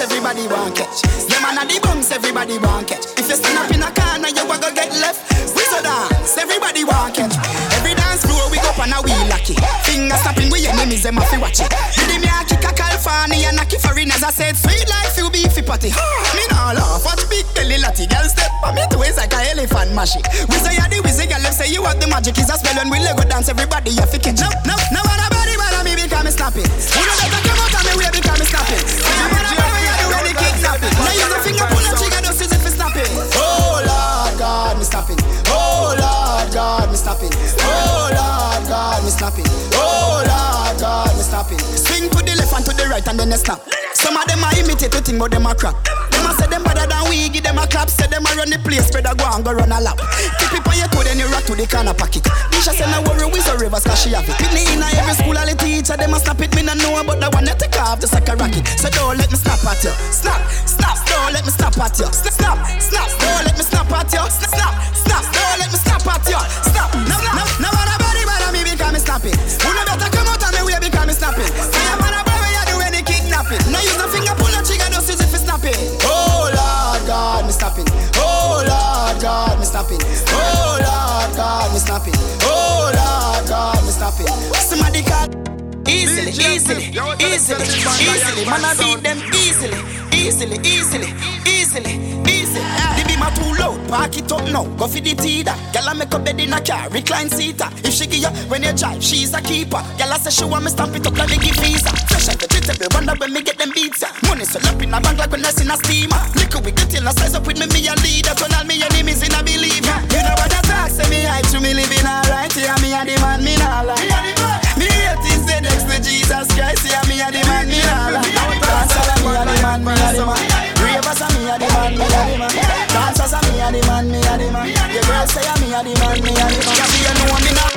everybody want catch. Them man are the bunks everybody want catch. If you stand up in a corner, you go get left. We so dance everybody want catch. Every dance floor we go on a wheel lucky. Finger snapping with enemies, them have to watch it. Did me a kick a California and a kick foreigners. I said sweet life you beefy patty. me nah laugh, watch big belly latty. Girl step on me ways like a elephant mash it. We say you the wizard, girl say you have the magic. Is a spell when we Lego dance, everybody you fi catch. No, no, no, nobody but me because me snapping. You know better come out and me way because me snapping. Snapping. Now use finger pull trigger, snapping. Oh Lord God, me snapping. Oh Lord God, me snapping. Oh Lord God, me snapping. Oh Lord God, me snapping. Swing to the to the right and then they snap. Some of them are imitate to think, but them a crap. Them a say them better than we, give them a clap. Say them a run the place, better go and go run a lap. Keep it on your toe, then you rock to the corner pocket. Disha say no worry, we so rivers cause she have it. Me in a every school, all the teacher, them a snap it. Me no know about the one that take off just like a rocket. So don't let me snap at you. Snap, snap, don't let me snap at you. Snap, snap, snap, don't let me snap Easily, easily, easily, man I beat them easily, easily, easily, easily, easily. The beam a too loud, park it up now, go for the teeter. Gyal a make a bed in a car, recline seater. If she give you when you drive, she's a keeper. Gyal a say she want me stamp it up like me give visa. Fresh and vegetable, wonder when me get them beats. ya. Money so up in a bank like when I in a steamer. Liquor we get till I size up with me, me and leader. Turn all me enemies in a believer. You know what I talk, say me hype to me living alright. Yeah, me a the man, me nah lie. Me hate is the next to Jesus Christ. Yeah, me a the man, me lie. Dancers a me a the man, me a the man. Ravers a me a the man, me a the man. Dancers a me a the man, me a the man. The girls say a me a the man, me a the man. Yeah, you know me now.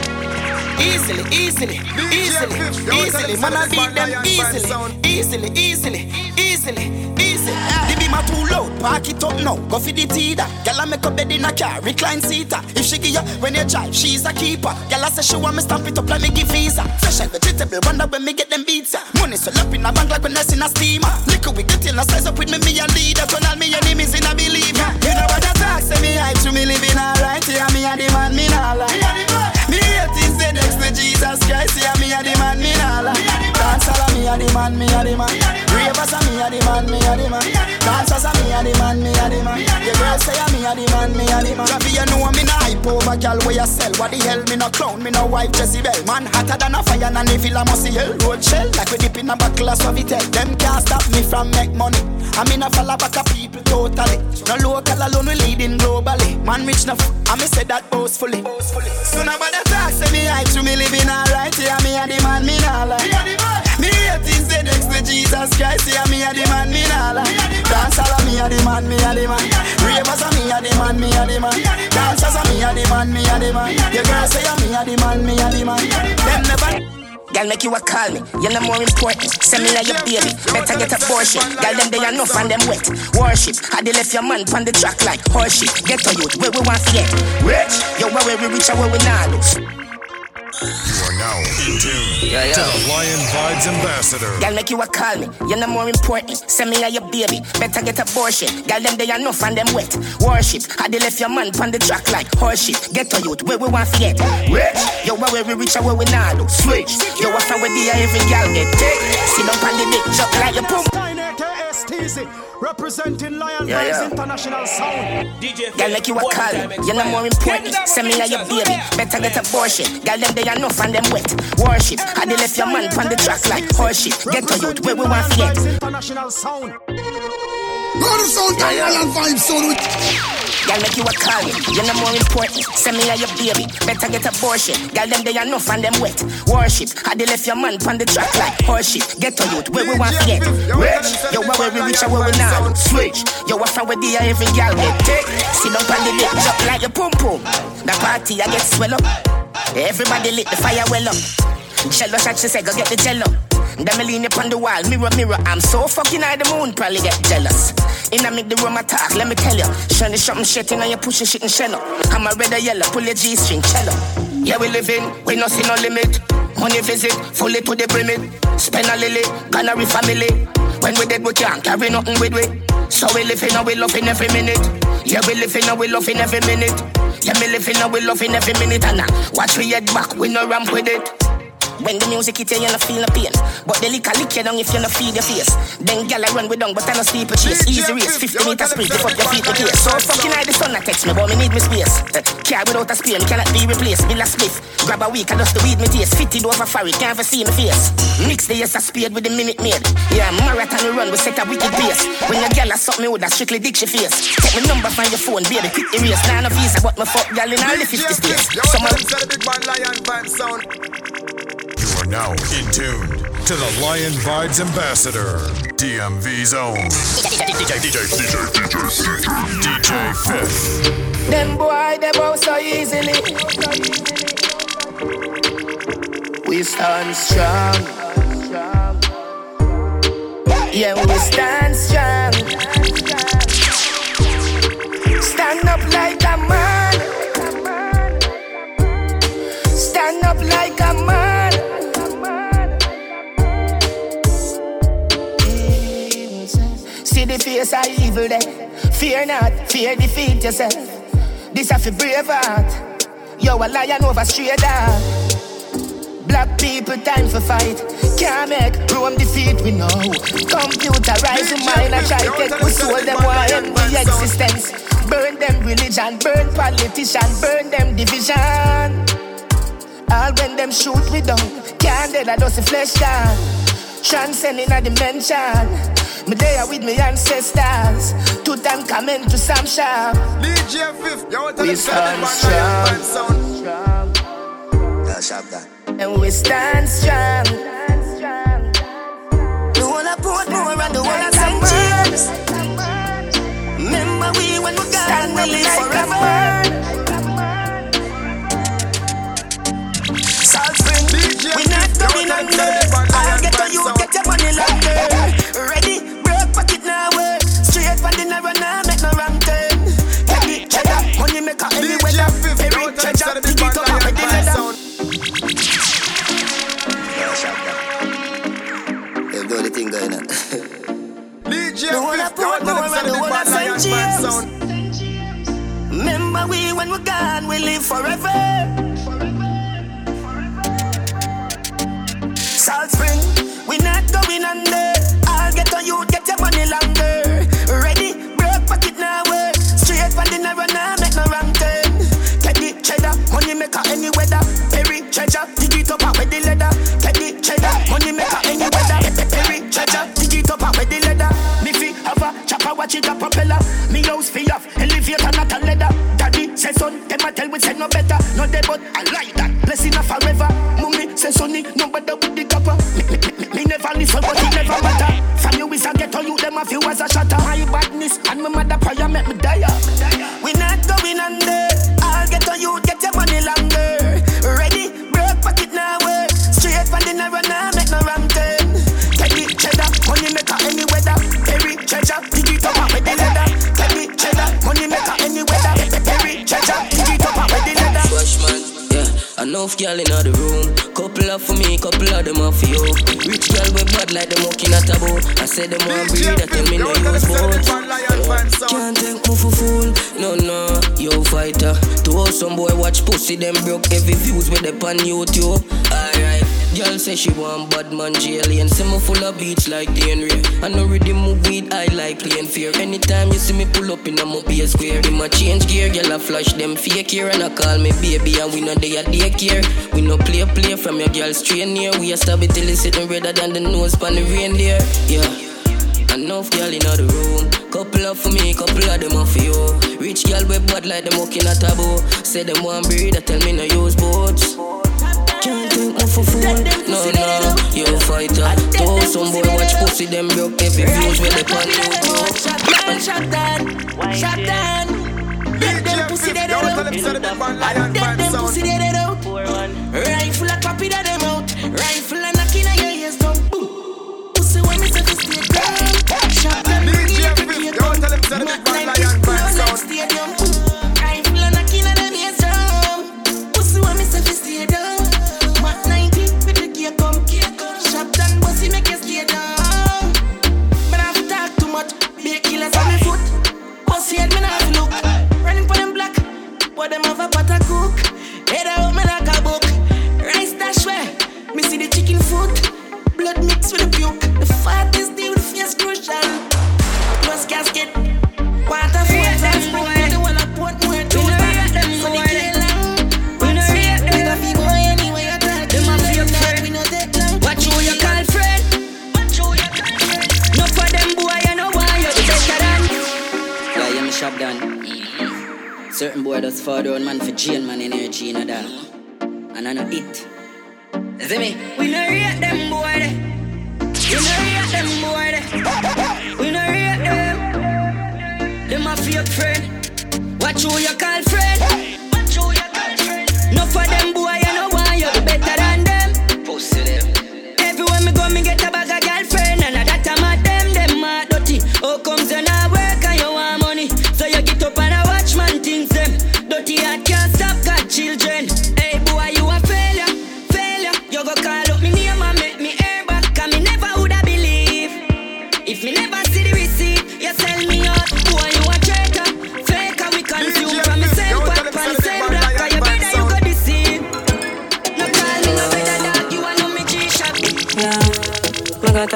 Easily, easily, easily, easily, man I beat them easily, easily, easily, easily, easily. A too loud, park it up now, go for the teeter. Gyal a make a bed in a car, recline seater. If she give you when you drive, she's a keeper. Gyal a say she want me stamp it up like me give visa. Fresh and vegetable, wonder when me get them beats. ya. Money so up in a bank like when I in a steamer. Liquor we get till I size up with me, me a leader. Turn all me enemies in a believer. You know what I talk, say me hype to me living alright. Yeah, me a the man, me nah lie. Me hate is the next to Jesus Christ. Yeah, me a the man, me nah lie. Dancers a me a the man, me a the man. Ravers a me a the man, me a the man. Dancers a me a the man, me a the man. The girls say a me a the man, me a the man. Javi, you know me nah hype over gal where you sell. What the hell, me no clown, me no wife Jezebel. Man hotter than a fire, and if I must see hell road shell. Like we dip in a buckle of Sovitel. Them can't stop me from make money. I mean I follow back a people totally. No local alone, we leading globally. Man rich enough, I me say that boastfully. So nobody talk, say me hype to me living alright. Yeah, me a the man, me nah lie. To Jesus Christ. Yeah, me a the man, me nah lie. Dancers a uh, me a the man, me a the man. Ravers a me a the man, me a the man. Dancers a me a the man, me a the man. Your girls say a me a the man, me a the man. Them never. Girl, make you a call me. You're no more important. Send me like your baby. Better get abortion. Girl, them they enough and them wet. Worship. Had they left your man on the track like horseshit. Get to youth. Where we want to get rich. Yo, where we reach and where we not. You are now in tune Yeah, yeah. to the Lion Vibes Ambassador. Girl, make you a call me. You're no more important. Send me like your baby. Better get abortion. Girl, them they enough and them wet. Worship. Had they left your man on the track like horseshit. Get to youth. Where we want to get rich. Yo, where we reach and where we not lose. Switch. Yo, what's where the every girl get take. Sit down on the dick, jump like your pump. Representing Lion Yeah, yeah. International Sound. DJ Girl, make you a call. You're no more important. Send me like your baby. Better get abortion. Girl, them they enough and them wet. Worship. Had they left your man on the track like horseshit. Get to youth. Where we want to get International Sound. Go to sound time, Lion Vibes sound Girl, make you a call me. You're no more important. Send me like your baby. Better get abortion. Girl, them they enough and them wet. Worship. Had they left your man on the track like horseshit. Get to youth. Where we want to get rich. Yo, where we reach and where we now switch. Yo, what from where the every girl get take. Sit down on the dick, jump like your pum pum. The party I get swell up. Everybody lit the fire well up. Jello shot, she said, go get the jello. Then me lean up on the wall, mirror, mirror. I'm so fucking high, the moon probably get jealous. In I make the room attack, let me tell you. Shiny something shit in and you push your shit and shell up. I'm a red or yellow, pull your G string, cello. Yeah, we living, we no see no limit. Money visit, fully to the brimit. Spend a lily, canary family. When we dead, we can't carry nothing with we. So we living and we loving every minute. Yeah, we living and we loving every minute. Yeah, me living and we loving every minute. And now, watch we head back, we no ramp with it. When the music hit you, you no feel no pain. But the liquor lick you down if you no feed your face. Then gal I run with down, but I no sleep a chase. Easy race, 50 meter sprint, you fuck your feet with case. So fucking high the sun that text me, but me need me space. Uh, car without a me cannot be replaced. Bill a spliff, grab a week, I dust the weed me taste. Fitted over a furry, can't ever see me face. Mix the yes a spade with the minute maid. Yeah, marathon we run, we set a wicked pace. When your gal a suck me with a strictly dick she face. Take my number from your phone, baby, quick erase. Nah, no visa, but my fuck gal in all the 50 states. Someone. You are now in tune to the Lion Vibes Ambassador, DMV Zone. DJ, DJ, DJ, DJ, DJ Fif. Them boy, they bow so easily. We stand strong. Yeah, we stand strong. Stand up like a man. Face of evil there. Fear not, fear defeat yourself. This a fi brave heart. Yo, a lion over straight dog. Black people time for fight. Can't make Rome defeat we know. Computerize the mind and try take we soul them want end the existence. Burn them religion, burn politician, burn them division. All when them shoot we down, can't dead I just flesh down. Transcending a dimension. Me there with me ancestors. Two time coming to some shop. DJ Fif, yo, tell We him stand stand strong. Yeah, sharp that. And we stand strong. The whole of Portmore and the whole of St. James. Remember we when we gone, we live forever. Salt Spring, we not going under. I'll get to you, get your money longer. Every treasure, dig it up with the leather. Do the thing going on. DJ The whole of Portmore and the whole of St. James. Remember we when we gone, we live forever. Salt Spring, we not going under. Maker any weather. Perry treasure, dig it up with the leather. Get the money maker any weather. Perry treasure, dig it up with the leather. Me fi have a chopper, watch it a propeller. Me house fi off, elevator not a leather. Daddy say son, them a tell we say no better. No day but I like that. Blessing a forever. Mummy say sonny, no better with the copper. Me, never listen, but it never matter. From you is a ghetto, you them a few as a shatter. My badness and my mother prayer make me die. We not going under. I'll get on you, get your girl in the room. Couple up for me, couple of them off for you. Rich girl with bad like them walking at a bow. I said them want breed, I tell me no use boat. Can't take me for fool, no no. Yo fighter, to all some boy watch pussy them broke every views with them on YouTube. Alright. Girl say she want bad man alien Say me full of beats like the Henry I know ready move weed, I like playing fear Anytime you see me pull up in a mobile square In my change gear, girl I flash them fake here And I call me baby and we know they a daycare We no play play from your girl straight near We a stab it till it's sitting redder than the nose pan the reindeer Yeah Enough girl in the room. Couple up for me, couple of them off for you. Rich girl with bad like them walking a taboo. Say them want breed, I tell me no use boats. Can't think me for fool. No, no, you fighter. To some boy watch pussy, them broke every views with the pan you Shot down, shot down, shot down. Let them pussy dead out. Let them pussy dead out. Rifle a copy that them out. Rifle a knocking on your ears down. Boom. Pussy when me say to stay calm. Shot them bring it to the down. Mac 90 blow like stadium. Rifle a knocking on them ears down. Pussy when me say to Boy does down man for Jane man energy in a that. And I know it. You see me? We no rate them boy. We no rate them boy. We no rate them. Them a fake friend. Watch who you call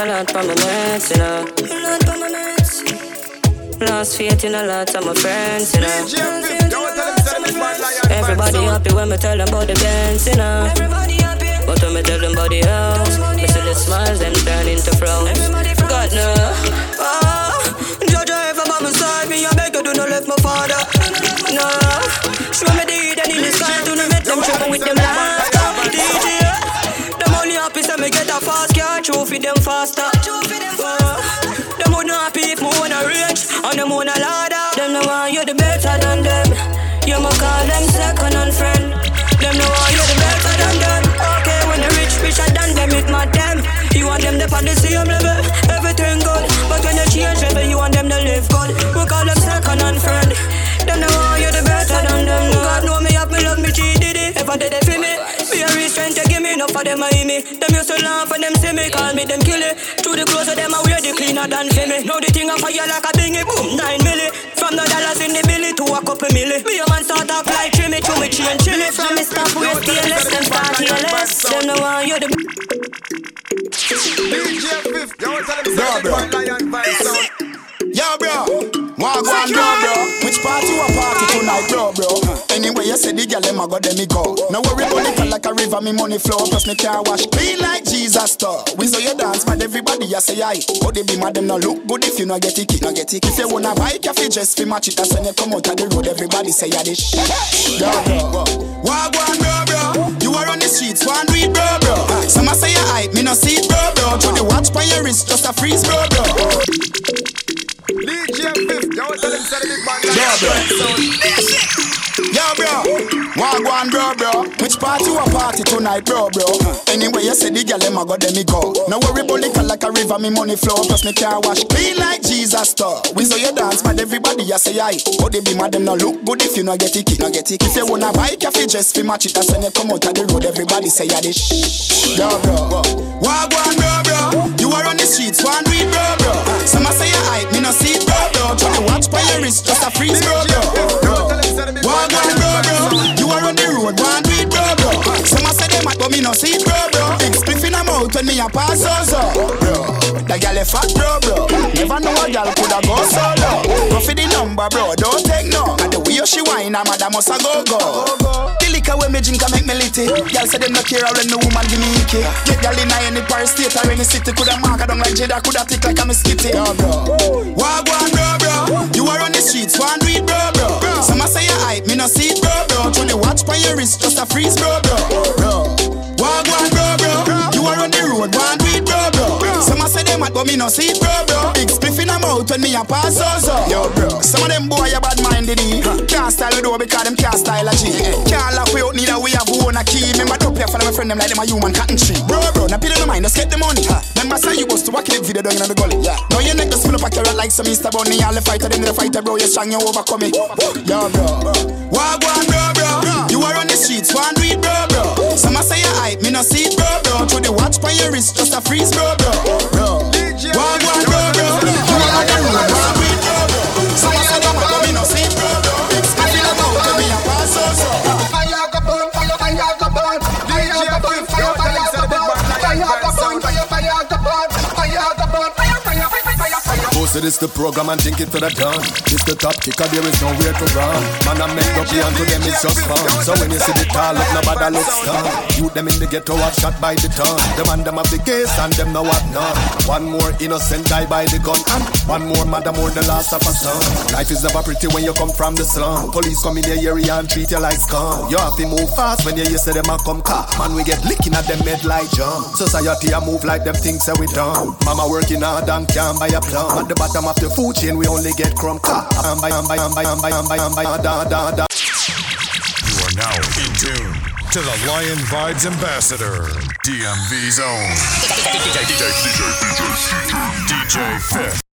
a lot for my mates, you know. Lost faith in a lot of my friends, you know. Everybody happy when me tell them about the bands, you know. But when me tell them about the house, me see the smiles them turn into frowns. God no. Ah, Judge if I'm by my side, me I beg you do not left my father. No, them faster. Ah, them would not happy if me wanna rich and them wanna ladder. Them know why you the better than them. You ma call them second and friend. Them know why you the better than them. Okay, when the rich richer than them, it mad them. You want them to on the same level, everything good. But when you change level, you want them to live good. We call them second and friend. Them know why you the better than them. God know me have me love me G Diddy. If I did it for me, for them I hear me. Them used to laugh when them see me, call me them kill it. Through the clothes of them I wear the cleaner than for me. Now the thing I fire like a bingy, boom, nine milli. From the dollars in the billy to a couple milli. Me a man start off like trimmy, to me chain chilli. From me stop with fearless, them start hearless. Them know why you the DJ Fif, Yo, bro, what go on, bro, bro? Which party you a party tonight, bro, bro? Anyway, you say the girl them a go, them me go. No worry about it, like a river, me money flow. Plus me car wash clean like Jesus store. We saw you dance, but everybody you say aye. Oh, they be mad, them no look good if you no get it, no get it. If you wanna buy coffee, just fi match it. That's when you come out of the road, everybody say ya this. Yo, bro, on, bro, bro? You are on the streets, one weed, bro, bro. Some a say you hype, me no see it, bro, bro. Through the watch by your wrist, just a freeze, bro, bro. DJ Fif, yo, tell him say the big band Yo, bro. Yo, bro. On, bro, bro? Which party you a party tonight, bro, bro? Anyway, you say the girl them a go, them me go. No worry liquor like a river, me money flow. Plus me car wash clean like Jesus store. We saw you dance, but everybody you say aye. Oh, they be mad, them no look good if you no get it, no get it. If you wanna buy coffee, just fi match it. That's when you come out of the road, everybody say ya this. Yo, bro. On, bro, bro? You are on the streets, one weed, bro, bro. Some a say you hype, me no see bro, bro. Try to watch by your wrist, just a freeze, bro, bro. One on, bro, bro. You are on the road, one weed, bro, bro. Say them at, but me no see it, bro, bro. Big spliff in a mouth when me a pass so, so, bro. The girl a fat, bro, bro. Never know a girl coulda go solo. Go for the number, bro. Don't take no. And the way she whine, a mother must a go go. The liquor when me drink a make me litty. Girl say them no care when the woman give me icky. Get girl in any Paris state or any city coulda mark her down like Jada, coulda tick like a mosquito. Yo, bro. What go bro, bro? You are on the streets, one weed, bro, bro. Some a say you hype, me no see it, bro, bro. Through the watch by your wrist, just a freeze, bro, bro, but me no see it, bro, bro. Big spliff in a mouth when me a pass, so, so. Yo, bro. Some of them boy a bad minded, eh? Can't style with because them can't style a G. Can't lock we out, neither we have own a key. Remember, don't play for my friend them like them a human cotton tree. Bro, bro, now pay no mind, let's get the money. Huh. Remember, say you was to walk it video down in the gully. Yeah. Now your neck just full up a carrot like some Easter bunny. All the fighter, them the fighter, bro. You strong, you overcome it. Yo, bro. What go on, bro, bro? You are on the streets, one weed, bro, bro. Some a say you hype, me no see it, bro, bro. Through the watch by your wrist, just a freeze, bro, bro, are So this the program and think it for the done. This the top kicker, there is nowhere to run. Man, I make up and to them it's just fun. So when you see the tall up, nobody looks stunned. You them in the ghetto have shot by the ton. Them and them have the case and them know what none. One more innocent die by the gun and one more mother more the last of a son. Life is never pretty when you come from the slum. Police come in the area and treat you like scum. You have to move fast when you hear say them a come car. Man, we get licking at them head like jump. Society a move like them things say we done. Mama working hard and can't buy a plum. The bottom of the food chain, we only get crumb car. And buy, and buy, and buy, and buy, and buy, and buy, da, da, da. You are now in tune to the Lion Vibes Ambassador, DMV Zone. DJ, DJ, DJ, DJ, DJ, DJ Fif.